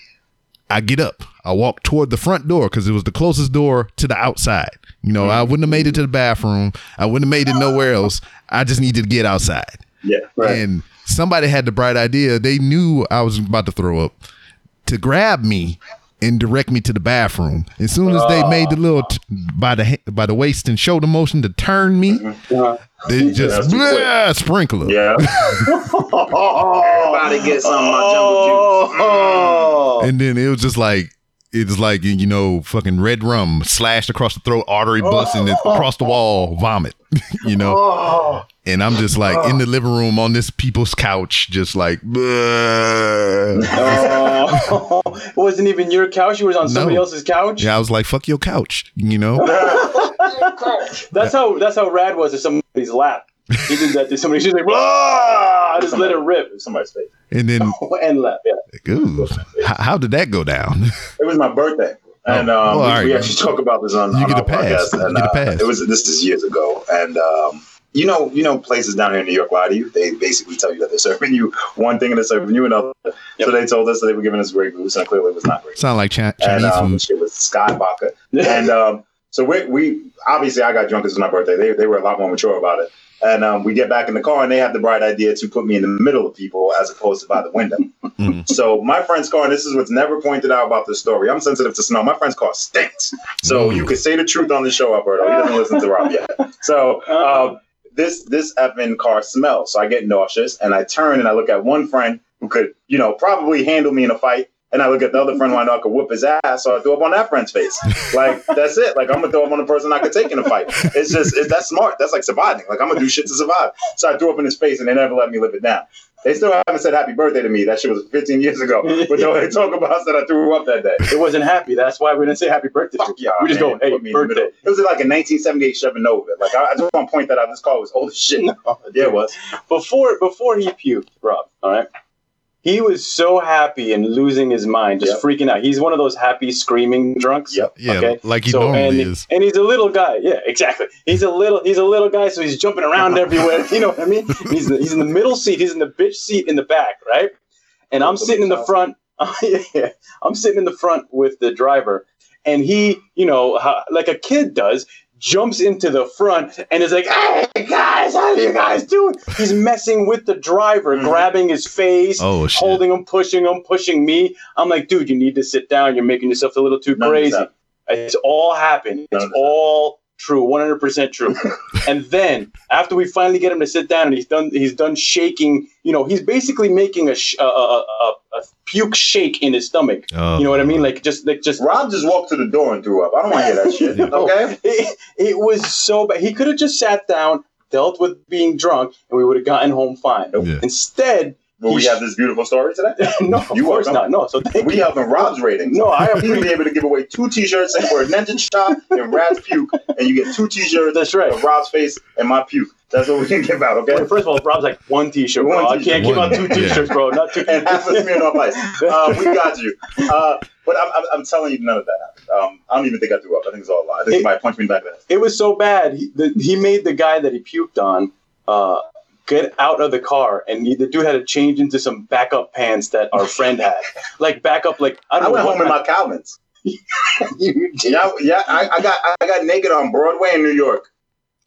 A: I get up. I walk toward the front door because it was the closest door to the outside. You know, I wouldn't have made it to the bathroom. I wouldn't have made it nowhere else. I just needed to get outside.
B: Yeah.
C: Right.
A: And somebody had the bright idea. They knew I was about to throw up to grab me and direct me to the bathroom. As soon as they made the little t- by the by the waist and shoulder motion to turn me,
C: Uh-huh.
A: they just
B: That's too
A: sprinkler.
B: Yeah. Everybody get some of my jungle juice.
C: Oh.
A: And then it was just like it's like you know fucking red rum slashed across the throat, artery bust, and oh. across the wall, vomit. you know.
C: Oh.
A: And I'm just like in the oh. living room on this people's couch, just like.
C: Oh. it wasn't even your couch. You was on somebody
A: No.
C: else's couch.
A: Yeah, I was like, "Fuck your couch," you know.
C: That's how that's how rad was to somebody's lap. He did that to somebody. She's like, "Blah!" I just let it rip in
B: Somebody's face.
A: And then,
C: and lap. Yeah.
A: ooh, how, how did that go down?
B: It was my birthday. And um,
A: Oh,
B: we,
A: all right.
B: we actually talk about this on,
A: You
B: on
A: get
B: our
A: a pass.
B: podcast. And,
A: You get a
B: uh,
A: pass.
B: It was this is years ago, and um, you know, you know, places down here in New York lie to you. They basically tell you that they're serving you one thing and they're serving you another. So they told us that they were giving us Grey Goose, and clearly it was not Grey Goose.
A: Sound like Chi-
B: And
A: Chinese
B: um,
A: food.
B: shit was Skyy Vodka. and um, so we, we obviously I got drunk. This was my birthday. They, they were a lot more mature about it. And um, we get back in the car, and they have the bright idea to put me in the middle of people as opposed to by the window.
A: Mhm.
B: So my friend's car, and this is what's never pointed out about this story. I'm sensitive to smell. My friend's car stinks. So
A: Mm.
B: you could say the truth on the show, Alberto. He doesn't listen to Rob yet. So um, this this effing car smells. So I get nauseous, and I turn and I look at one friend who could, you know, probably handle me in a fight. And I look at the other friend who I know I could whoop his ass, so I throw up on that friend's face. Like that's it. Like I'm gonna throw up on the person I could take in a fight. It's just it, that's smart. That's like surviving. Like I'm gonna do shit to survive. So I threw up in his face, and they never let me live it down. They still haven't said happy birthday to me. That shit was 15 years ago. But they talk about that I threw up that day.
C: It wasn't happy. That's why we didn't say happy birthday.
B: Fuck
C: you.
B: y'all.
C: we just
B: man.
C: go, hey,
B: Put me in the
C: birthday.
B: It was like a 1978 Chevy Nova. Like I, I just want to point that out. This car was old as shit. Yeah, it was.
C: Before before he puked, Rob. All right. He was so happy and losing his mind, just
B: Yep.
C: freaking out. He's one of those happy screaming drunks.
B: Yep.
A: Yeah,
C: okay.
A: like he
C: So,
A: normally
C: and,
A: is.
C: and he's a little guy. Yeah, exactly. He's a little he's a little guy, so he's jumping around everywhere. You know what I mean? He's the, he's in the middle seat. He's in the bitch seat in the back, right? And I'm sitting in the front. yeah, I'm sitting in the front with the driver, and he, you know, like a kid does, jumps into the front and is like, "Hey guys, how are you guys doing?" He's messing with the driver,
B: Mhm.
C: grabbing his face,
A: Oh shit!
C: holding him, pushing him, pushing me. I'm like, dude, you need to sit down. You're making yourself a little too
B: None
C: crazy. It's all happened.
B: None
C: It's
B: of this
C: all true, 100% true. and then after we finally get him to sit down and he's done, he's done shaking. You know, he's basically making a, sh- a, a, a, a puke shake in his stomach.
A: Oh.
C: You know what I mean? Like just like just.
B: Rob just walked to the door and threw up. I don't want to hear that shit.
A: Yeah.
B: Okay.
C: Oh, it, it was so bad. He could have just sat down, dealt with being drunk, and we would have gotten home fine.
A: Yeah.
C: Instead,
B: Will we have this beautiful story today?
C: no, of
B: You
C: course
B: welcome.
C: not. No, so thank
B: We
C: you.
B: helping Rob's ratings.
C: No, I
B: He'll be able to give away two T-shirts for a ninja shot and Rad's puke, and you get two T-shirts
C: That's right.
B: of Rob's face and my puke. That's what we can give out, okay?
C: Wait, First of all, Rob's like one T-shirt, bro.
B: One
C: I can't give out two. T-shirts, bro. Not two.
B: and half a Smirnoff Ice. Uh, we got you. Uh, but I'm, I'm, I'm telling you, none of that happened. Um, I don't even think I threw up. I think it's all a lie. I think
C: It-
B: somebody punched me in the back of the head.
C: It was so bad. He, the, he made the guy that he puked on uh, get out of the car, and the dude had to change into some backup pants that our friend had, like backup. Like I
B: I
C: don't
B: went
C: know
B: home in my Calvins. Yeah, yeah. I, I got I got naked on Broadway in New York,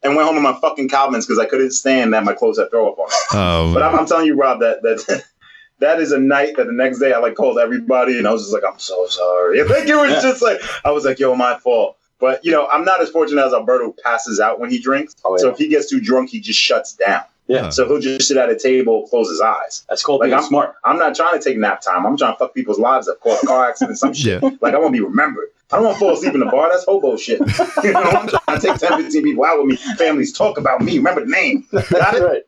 B: and went home in my fucking Calvins because I couldn't stand that my clothes had throw up on them.
A: Um,
B: But I'm, I'm telling you, Rob, that that that is a night that the next day I like called everybody, and I was just like, I'm so sorry. Like it was just like I was like, yo, my fault. But you know, I'm not as fortunate as Alberto passes out when he drinks.
C: Oh, yeah.
B: So if he gets too drunk, he just shuts down.
C: Yeah,
B: So he'll just sit at a table, close his eyes.
C: that's called
B: Like, I'm-
C: smart.
B: I'm not trying to take nap time. I'm trying to fuck people's lives up, cause car accidents, some shit.
A: yeah.
B: Like I want to be remembered. I don't want to fall asleep in the bar. That's hobo shit. you know, I'm trying to take 10, 15 people out with me. Families talk about me. Remember the name. Got it?
C: right.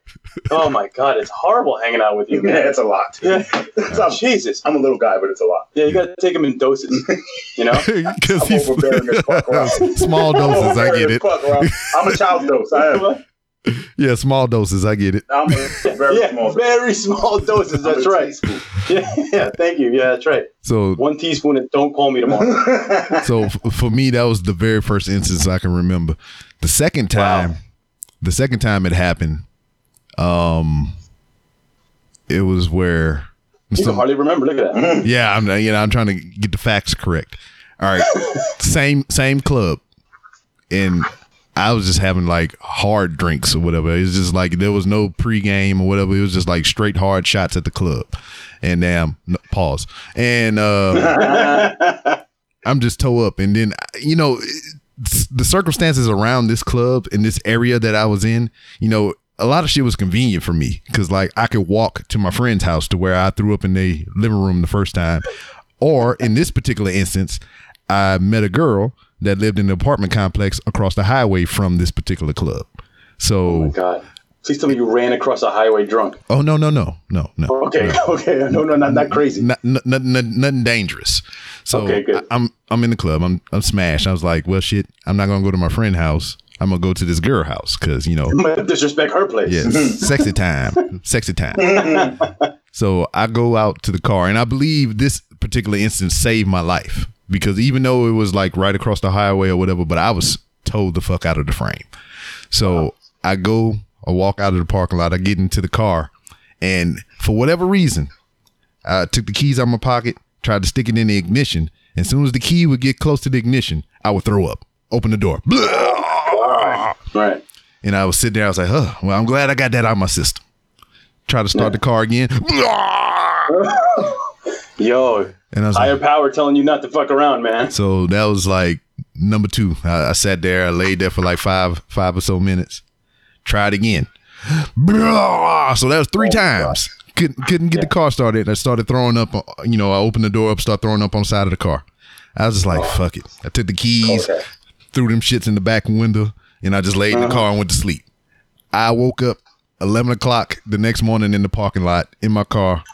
C: Oh my god, it's horrible hanging out with you,
B: Yeah,
C: man.
B: it's a lot.
C: Yeah.
B: It's a-
C: Jesus.
B: I'm a little guy, but it's a lot.
C: Yeah, you gotta take them in doses. You know.
A: Because he's
B: overbearing as fuck,
A: small doses. I get it.
B: Fuck, I'm a child's dose. I am.
A: Yeah, small doses. I get it.
B: I'm a very
C: yeah,
B: small.
C: very small doses. That's right. Yeah, yeah. Thank you. Yeah, that's right.
A: So,
C: One teaspoon and don't call me tomorrow.
A: so f- for me, that was the very first instance I can remember. The second time,
C: Wow.
A: the second time it happened, um, it was where.
C: You
A: some-
C: can hardly remember. Look at that.
A: yeah, I'm you know I'm trying to get the facts correct. All right, same same club, and I was just having like hard drinks or whatever. It was just like there was no pregame or whatever. It was just like straight hard shots at the club, and damn, no, pause. And uh, I'm just toe up, and then you know the circumstances around this club in this area that I was in, you know. A lot of shit was convenient for me because, like, I could walk to my friend's house to where I threw up in the living room the first time, or in this particular instance, I met a girl that lived in the apartment complex across the highway from this particular club. So, oh
C: God, please tell me you ran across a highway drunk.
A: oh no, no, no, no, no.
C: Okay, okay. No, no, not not crazy.
A: Not, not, not, nothing dangerous. So
C: Okay, good.
A: I, am I'm in the club. I'm I'm smashed. I was like, well, shit. I'm not gonna go to my friend's house. I'm gonna go to this girl house because you know,
C: disrespect her place.
A: yes, sexy time, sexy time. So I go out to the car, and I believe this particular instance saved my life because even though it was like right across the highway or whatever, but I was told the fuck out of the frame. So I go, I walk out of the parking lot, I get into the car, and for whatever reason, I took the keys out of my pocket, tried to stick it in the ignition. As soon as the key would get close to the ignition, I would throw up. Open the door.
C: Right.
A: And I was sitting there, I was like, huh, well, I'm glad I got that out of my system. Try to start the car again.
C: Yo,
A: And I was
C: higher
A: like,
C: power telling you not to fuck around, man.
A: so that was like number two. I, I sat there, I laid there for like five, five or so minutes. Tried again. So that was three times. Couldn't couldn't get the car started. I started throwing up. uh, You know, I opened the door up, start throwing up on the side of the car. I was just like, fuck it. I took the keys,
B: Okay.
A: threw them shits in the back window, and I just laid in the car and went to sleep. I woke up eleven o'clock the next morning in the parking lot in my car,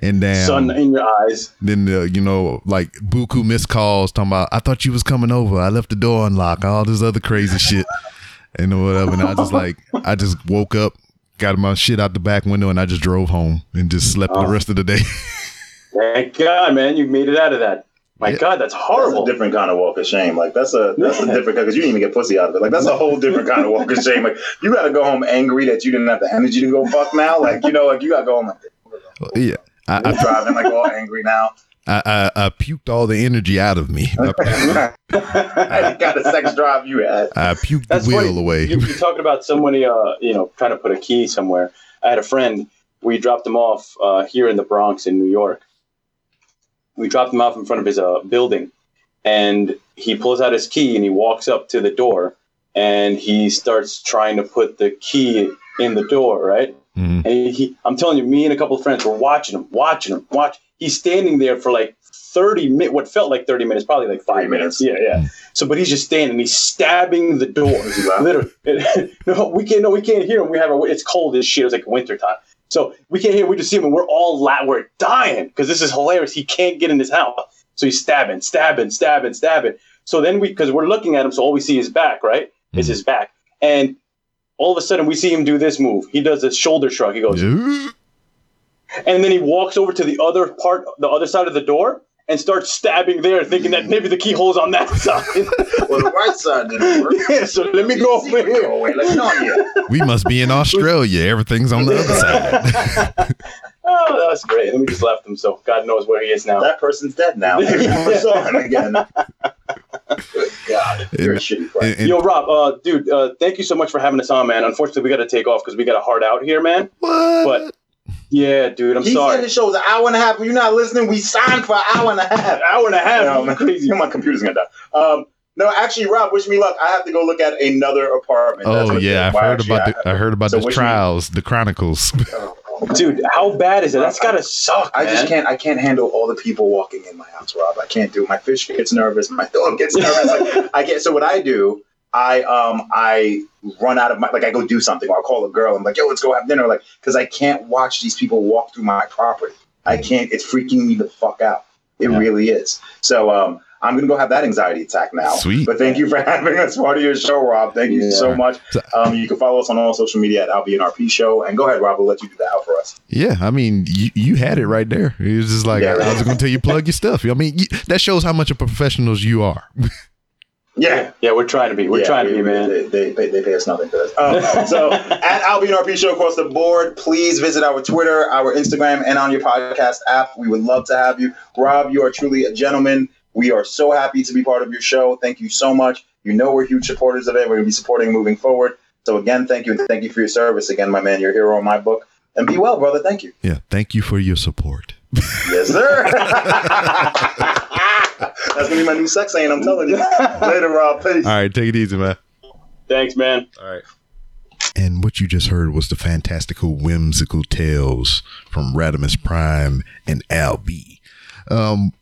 A: and damn,
C: Sun in your eyes.
A: then uh, you know like buku missed calls talking about I thought you was coming over. I left the door unlocked. All this other crazy shit and whatever. And I just like I just woke up, got my shit out the back window, and I just drove home and just slept the rest of the day.
C: Thank God, man, you made it out of that. My
A: Yeah.
C: God, that's
B: That's
C: horrible.
B: a different kind of walk of shame. Like that's a that's a different because you didn't even get pussy out of it. Like that's a whole different kind of walk of shame. Like you got to go home angry that you didn't have the energy to go fuck now. Like you know, like you got to go home like
A: yeah. I,
B: I'm driving like all angry now.
A: I, I, I puked all the energy out of me. I,
B: I got a sex drive you had.
A: I puked
C: That's
A: the wheel
C: funny.
A: away.
C: You, you're talking about somebody, uh, you know, trying to put a key somewhere. I had a friend. We dropped him off uh, here in the Bronx in New York. We dropped him off in front of his uh, building, and he pulls out his key and he walks up to the door, and he starts trying to put the key in the door, right?
A: Mhm.
C: And he, he, I'm telling you, me and a couple of friends were watching him, watching him, watch. He's standing there for like 30 minutes, what felt like 30 minutes, probably like five minutes.
B: minutes.
C: Yeah, yeah. So, but he's just standing, he's stabbing the door.
B: he laughing?
C: Literally. no, we can't, no, we can't hear him. We have a, it's cold as shit. It's like wintertime. So we can't hear. We just see him, and we're all la- we're dying because this is hilarious. He can't get in his house, so he's stabbing, stabbing, stabbing, stabbing. So then we, because we're looking at him, so all we see is back, right? Is
A: Mhm.
C: his back, and all of a sudden we see him do this move. He does a shoulder shrug. He goes,
A: Yeah.
C: and then he walks over to the other part, the other side of the door, and starts stabbing there, thinking that maybe the keyhole's on that side.
B: Well, the right side didn't work.
C: yeah, so let me go over
B: Go
C: here.
B: away. Let me on you.
A: We must be in Australia. Everything's on the other side.
C: Oh, that was great. Let me just left him, so God knows where he is now.
B: That person's dead now. Maybe never saw him again. Good God, you're a shitty friend.
A: And- and-
C: Yo, Rob, uh, dude, uh, thank you so much for having us on, man. Unfortunately, we got to take off because we got a hard out here, man.
A: what?
C: But yeah, dude, I'm
B: he
C: sorry.
B: said the show was an hour and a half. You're not listening. We signed for an hour and a half.
C: hour and a half.
B: No, man.
C: crazy.
B: My computer's gonna die. Um, no, actually, Rob, wish me luck. I have to go look at another apartment.
A: Oh
B: what-
A: yeah, I've heard about
B: I-
A: the I heard about
B: So
A: the
B: which one-
A: trials, the chronicles.
C: Dude, how bad is it? That's gotta suck.
B: I just can't. I can't handle all the people walking in Rob. I can't do. it. My fish gets nervous. My dog gets nervous. Like, I get. So what I do, I um I run out of my like I go do something. Or I'll call a girl. I'm like, yo, let's go have dinner. Like, because I can't watch these people walk through my property. I can't. It's freaking me the fuck out. It
C: Yeah.
B: really is. So um. I'm gonna go have that anxiety attack now.
A: Sweet.
B: But thank you for having us part of your show, Rob. Thank you
C: Yeah.
B: so much. Um, you can follow us on all social media at RP Show. And go ahead, Rob. We'll let you do the out for us.
A: Yeah, I mean, you, you had it right there. It was just like
B: Yeah,
A: I was going to tell you plug your stuff. I mean, you, that shows how much of professionals you are.
B: Yeah.
C: Yeah, we're trying to be. We're
B: Yeah,
C: trying to
B: we-
C: be, man.
B: They, they, they, they pay us nothing for this. Um, so at Al B and RP Show across the board, please visit our Twitter, our Instagram, and on your podcast app. We would love to have you. Rob, you are truly a gentleman. We are so happy to be part of your show. Thank you so much. You know we're huge supporters of it. We're going to be supporting moving forward. So again, thank you. and Thank you for your service. Again, my man, you're a hero in my book. And be well, brother. Thank you.
A: Yeah, thank you for your support.
B: Yes, sir. That's going to be my new sex saying, I'm telling you. Later, Rob. Peace.
A: All right, take it easy, man.
C: Thanks, man.
A: All right. And what you just heard was the fantastical, whimsical tales from Radimus Prime and Al B. Um,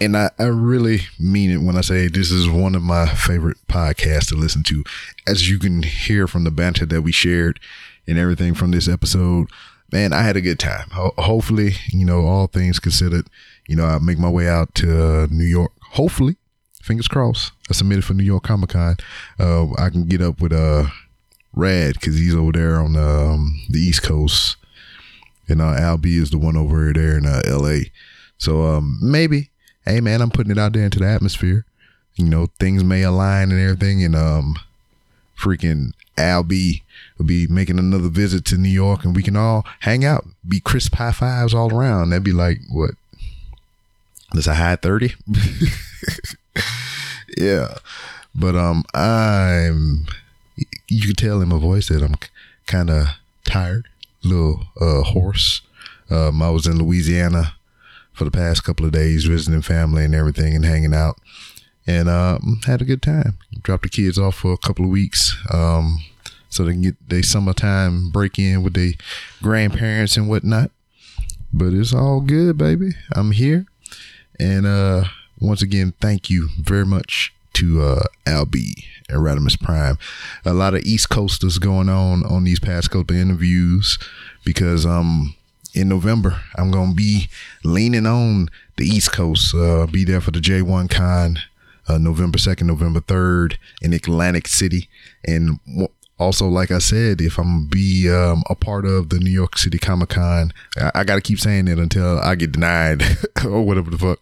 A: and I, I really mean it when I say this is one of my favorite podcasts to listen to. As you can hear from the banter that we shared and everything from this episode, man, I had a good time. Ho- hopefully, you know, all things considered, you know, I make my way out to uh, New York. Hopefully, fingers crossed. I submitted for New York Comic Con. Uh, I can get up with uh Rad because he's over there on um, the East Coast, and uh, Al B is the one over there in uh, L.A. So um, maybe, hey man, I'm putting it out there into the atmosphere. You know, things may align and everything, and um, freaking Al B will be making another visit to New York, and we can all hang out, be crisp high fives all around. That'd be like what? That's a high thirty. yeah, but um, I'm. You can tell in my voice that I'm kind of tired, a little uh, hoarse. Um, I was in Louisiana for the past couple of days visiting family and everything and hanging out, and um, had a good time. Dropped the kids off for a couple of weeks. Um, so they can get their summertime break in with their grandparents and whatnot. But it's all good, baby. I'm here. And uh once again, thank you very much to uh Al B and Radimus Prime. A lot of East Coasters going on on these past couple of interviews because um in November I'm gonna be leaning on the East Coast. Uh be there for the J1 Con uh, November 2nd, November 3rd in Atlantic City. And also, like I said, if I'm be um, a part of the New York City Comic Con, I, I got to keep saying it until I get denied or whatever the fuck.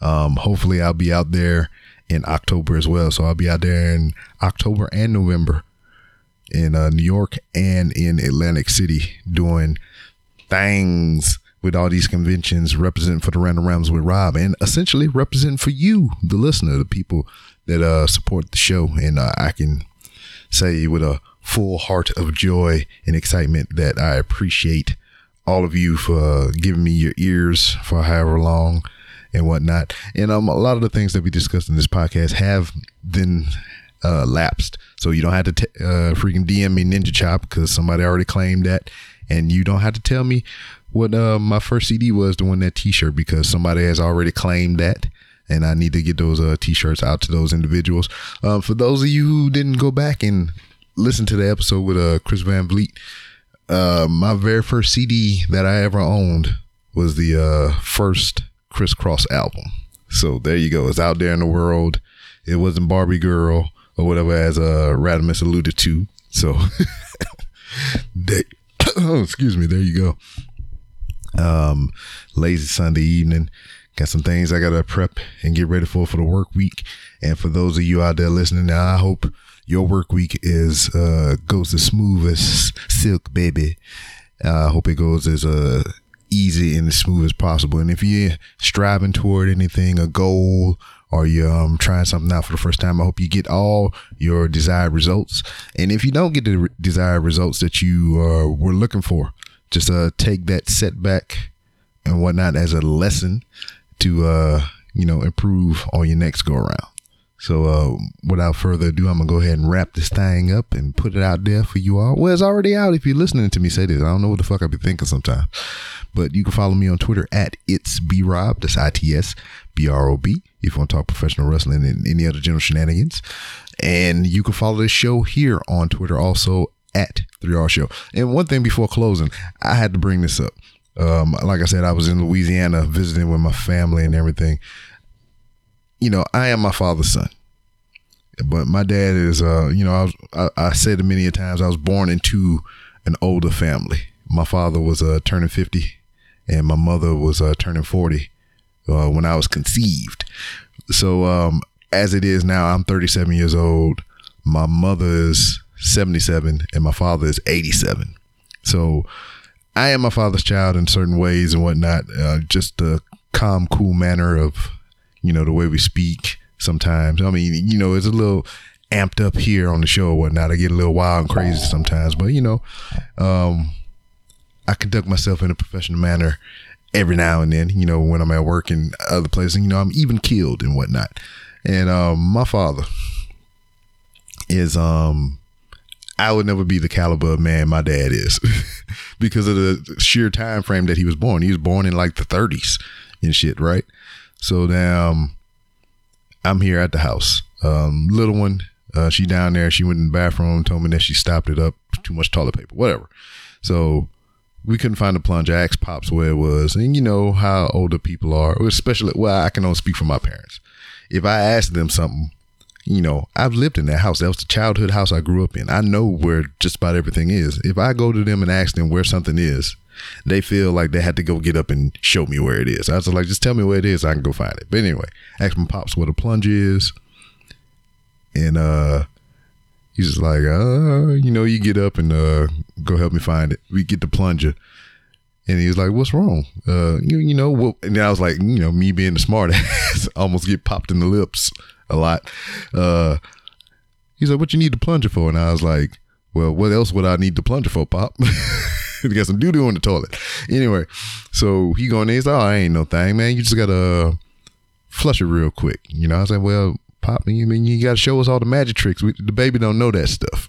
A: Um, hopefully, I'll be out there in October as well. So I'll be out there in October and November in uh, New York and in Atlantic City doing things with all these conventions representing for the Random Rants with Rob and essentially representing for you, the listener, the people that uh, support the show. And uh, I can say with a full heart of joy and excitement that I appreciate all of you for giving me your ears for however long and whatnot. And um, a lot of the things that we discussed in this podcast have been uh, lapsed. So you don't have to t- uh, freaking DM me Ninja Chop because somebody already claimed that. And you don't have to tell me what uh, my first CD was to win that T-shirt because somebody has already claimed that. And I need to get those uh, T-shirts out to those individuals. Um, for those of you who didn't go back and listen to the episode with uh, Chris Van Vliet, uh, my very first CD that I ever owned was the uh, first Kris Kross album. So there you go. It's out there in the world. It wasn't Barbie Girl or whatever, as uh, Radimus alluded to. So, they, oh, excuse me. There you go. Um, lazy Sunday evening. Got some things I gotta prep and get ready for for the work week. And for those of you out there listening now, I hope your work week is uh goes as smooth as silk, baby. Uh, I hope it goes as uh easy and as smooth as possible. And if you're striving toward anything, a goal, or you're um, trying something out for the first time, I hope you get all your desired results. And if you don't get the re- desired results that you uh, were looking for, just uh, take that setback and whatnot as a lesson to uh, you know improve on your next go around. So uh, without further ado, I'm gonna go ahead and wrap this thing up and put it out there for you all. Well, it's already out if you're listening to me say this. I don't know what the fuck I be thinking sometimes. But you can follow me on Twitter at it's B Rob. That's I T S B R O B. If you want to talk professional wrestling and any other general shenanigans, and you can follow this show here on Twitter also at 3R Show. And one thing before closing, I had to bring this up. Um, like I said, I was in Louisiana visiting with my family and everything. You know, I am my father's son, but my dad is. Uh, you know, I was. I, I said many a times. I was born into an older family. My father was uh, turning fifty, and my mother was uh, turning forty uh, when I was conceived. So, um, as it is now, I'm 37 years old. My mother is 77, and my father is 87. So, I am my father's child in certain ways and whatnot. Uh, just the calm, cool manner of, you know, the way we speak sometimes. I mean, you know, it's a little amped up here on the show or whatnot. I get a little wild and crazy sometimes, but you know, um, I conduct myself in a professional manner every now and then, you know, when I'm at work and other places, and, you know, I'm even killed and whatnot. And um, my father is um I would never be the caliber of man my dad is because of the sheer time frame that he was born. He was born in like the 30s and shit, right? So now um, I'm here at the house. Um, little one, uh, she down there. She went in the bathroom, told me that she stopped it up. Too much toilet paper, whatever. So we couldn't find the plunger. I asked pops where it was, and you know how older people are, especially. Well, I can only speak for my parents. If I ask them something, you know, I've lived in that house. That was the childhood house I grew up in. I know where just about everything is. If I go to them and ask them where something is, they feel like they had to go get up and show me where it is. I was like, just tell me where it is, I can go find it. But anyway, ask my pops where the plunger is, and uh, he's just like, uh, you know, you get up and uh, go help me find it. We get the plunger. And he was like, "What's wrong? Uh, you, you know what?" And I was like, "You know, me being the smart ass, almost get popped in the lips a lot." Uh, he's like, "What you need the plunger for?" And I was like, "Well, what else would I need the plunger for, Pop?" you got some doo doo in the toilet. Anyway, so he going there. He's like, "Oh, I ain't no thing, man. You just gotta flush it real quick." You know, I was like, "Well, Pop, I mean, you got to show us all the magic tricks. We, the baby don't know that stuff."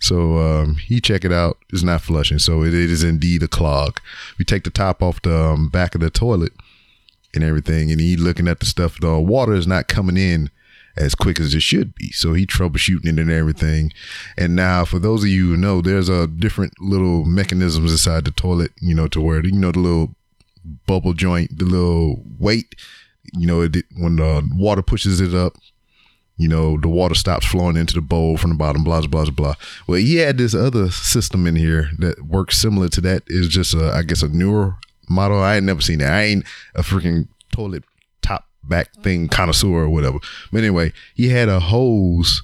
A: So um, he check it out. It's not flushing. So it, it is indeed a clog. We take the top off the um, back of the toilet and everything, and he looking at the stuff. The water is not coming in as quick as it should be. So he troubleshooting it and everything. And now, for those of you who know, there's a different little mechanisms inside the toilet. You know, to where you know the little bubble joint, the little weight. You know, it, when the water pushes it up, you know, the water stops flowing into the bowl from the bottom, blah, blah, blah, blah. Well, he had this other system in here that works similar to that. Is just, a, I guess, a newer model. I ain't never seen that. I ain't a freaking toilet top back thing connoisseur or whatever. But anyway, he had a hose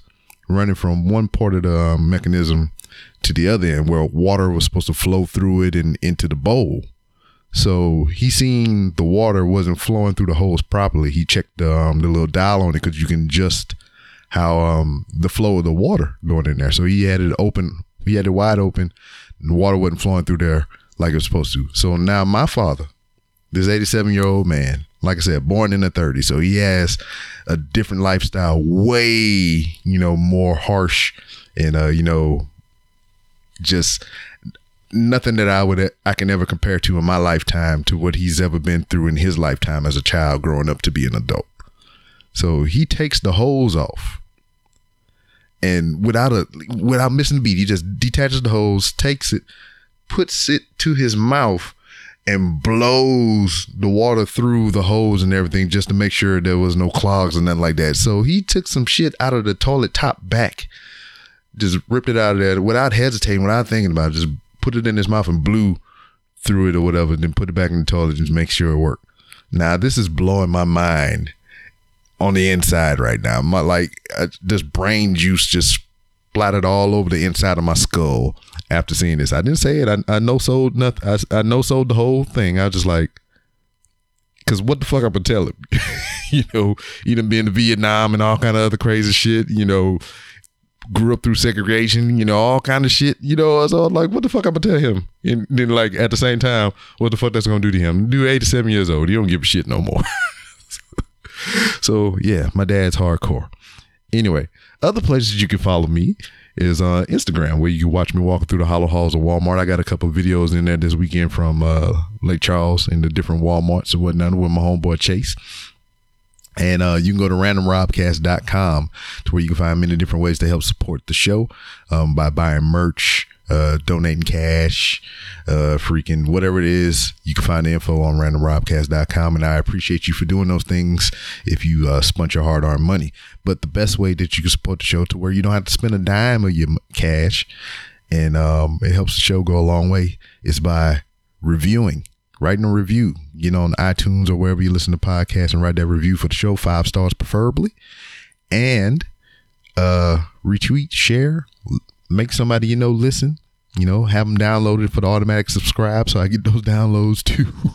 A: running from one part of the um, mechanism to the other end where water was supposed to flow through it and into the bowl. So he seen the water wasn't flowing through the hose properly. He checked the, um, the little dial on it because you can adjust how um, the flow of the water going in there. So he had it open, he had it wide open, and the water wasn't flowing through there like it was supposed to. So now my father, this 87 year old man, like I said, born in the 30s, so he has a different lifestyle, way you know more harsh, and uh, you know, just nothing that I would I can ever compare to in my lifetime to what he's ever been through in his lifetime as a child growing up to be an adult. So he takes the hose off. And without a without missing a beat, he just detaches the hose, takes it, puts it to his mouth and blows the water through the hose and everything just to make sure there was no clogs or nothing like that. So he took some shit out of the toilet top back, just ripped it out of there without hesitating, without thinking about it, just put it in his mouth and blew through it or whatever, then put it back in the toilet and just make sure it worked. Now this is blowing my mind on the inside right now. My like uh, this brain juice just splattered all over the inside of my skull after seeing this. I didn't say it. I, I no sold nothing. I, I no sold the whole thing. I was just like, because what the fuck I'm gonna tell him? you know, you done been to Vietnam and all kind of other crazy shit. You know, grew up through segregation. You know, all kind of shit. You know, so I was like, what the fuck I'm gonna tell him? And then like at the same time, what the fuck that's gonna do to him? Dude, 87 years old. He don't give a shit no more. so yeah, my dad's hardcore. Anyway, other places you can follow me is uh, Instagram, where you can watch me walking through the hollow halls of Walmart. I got a couple videos in there this weekend from uh, Lake Charles and the different Walmarts and whatnot with my homeboy Chase. And uh, you can go to randomrobcast.com to where you can find many different ways to help support the show um, by buying merch, uh, donating cash, uh, freaking whatever it is. You can find the info on randomrobcast.com. And I appreciate you for doing those things if you uh, your hard earned money. But the best way that you can support the show to where you don't have to spend a dime of your cash and um, it helps the show go a long way is by reviewing, writing a review. Get on iTunes or wherever you listen to podcasts and write that review for the show, five stars preferably. And uh, retweet, share, make somebody you know listen. You know, have them downloaded for the automatic subscribe so I get those downloads too.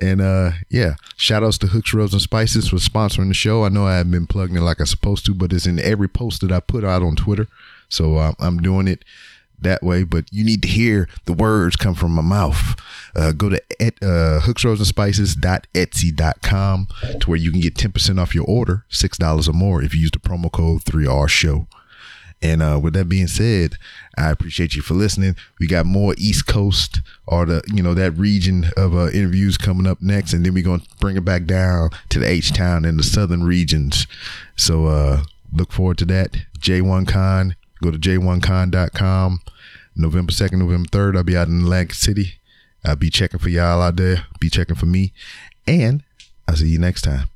A: and uh yeah, shout outs to Hooks, Rubs, and Spices for sponsoring the show. I know I haven't been plugging it like I'm supposed to, but it's in every post that I put out on Twitter. So uh, I'm doing it that way, but you need to hear the words come from my mouth. Uh, go to et, uh, hooksrubsandspices.etsy.com to where you can get 10% off your order, $6 or more if you use the promo code 3R show. And uh, with that being said, I appreciate you for listening. We got more East Coast or the you know that region of uh, interviews coming up next, and then we're gonna bring it back down to the H Town and the southern regions. So uh, look forward to that. J1Con. Go to j1con.com. November second, November third, I'll be out in Atlantic City. I'll be checking for y'all out there. Be checking for me, and I'll see you next time.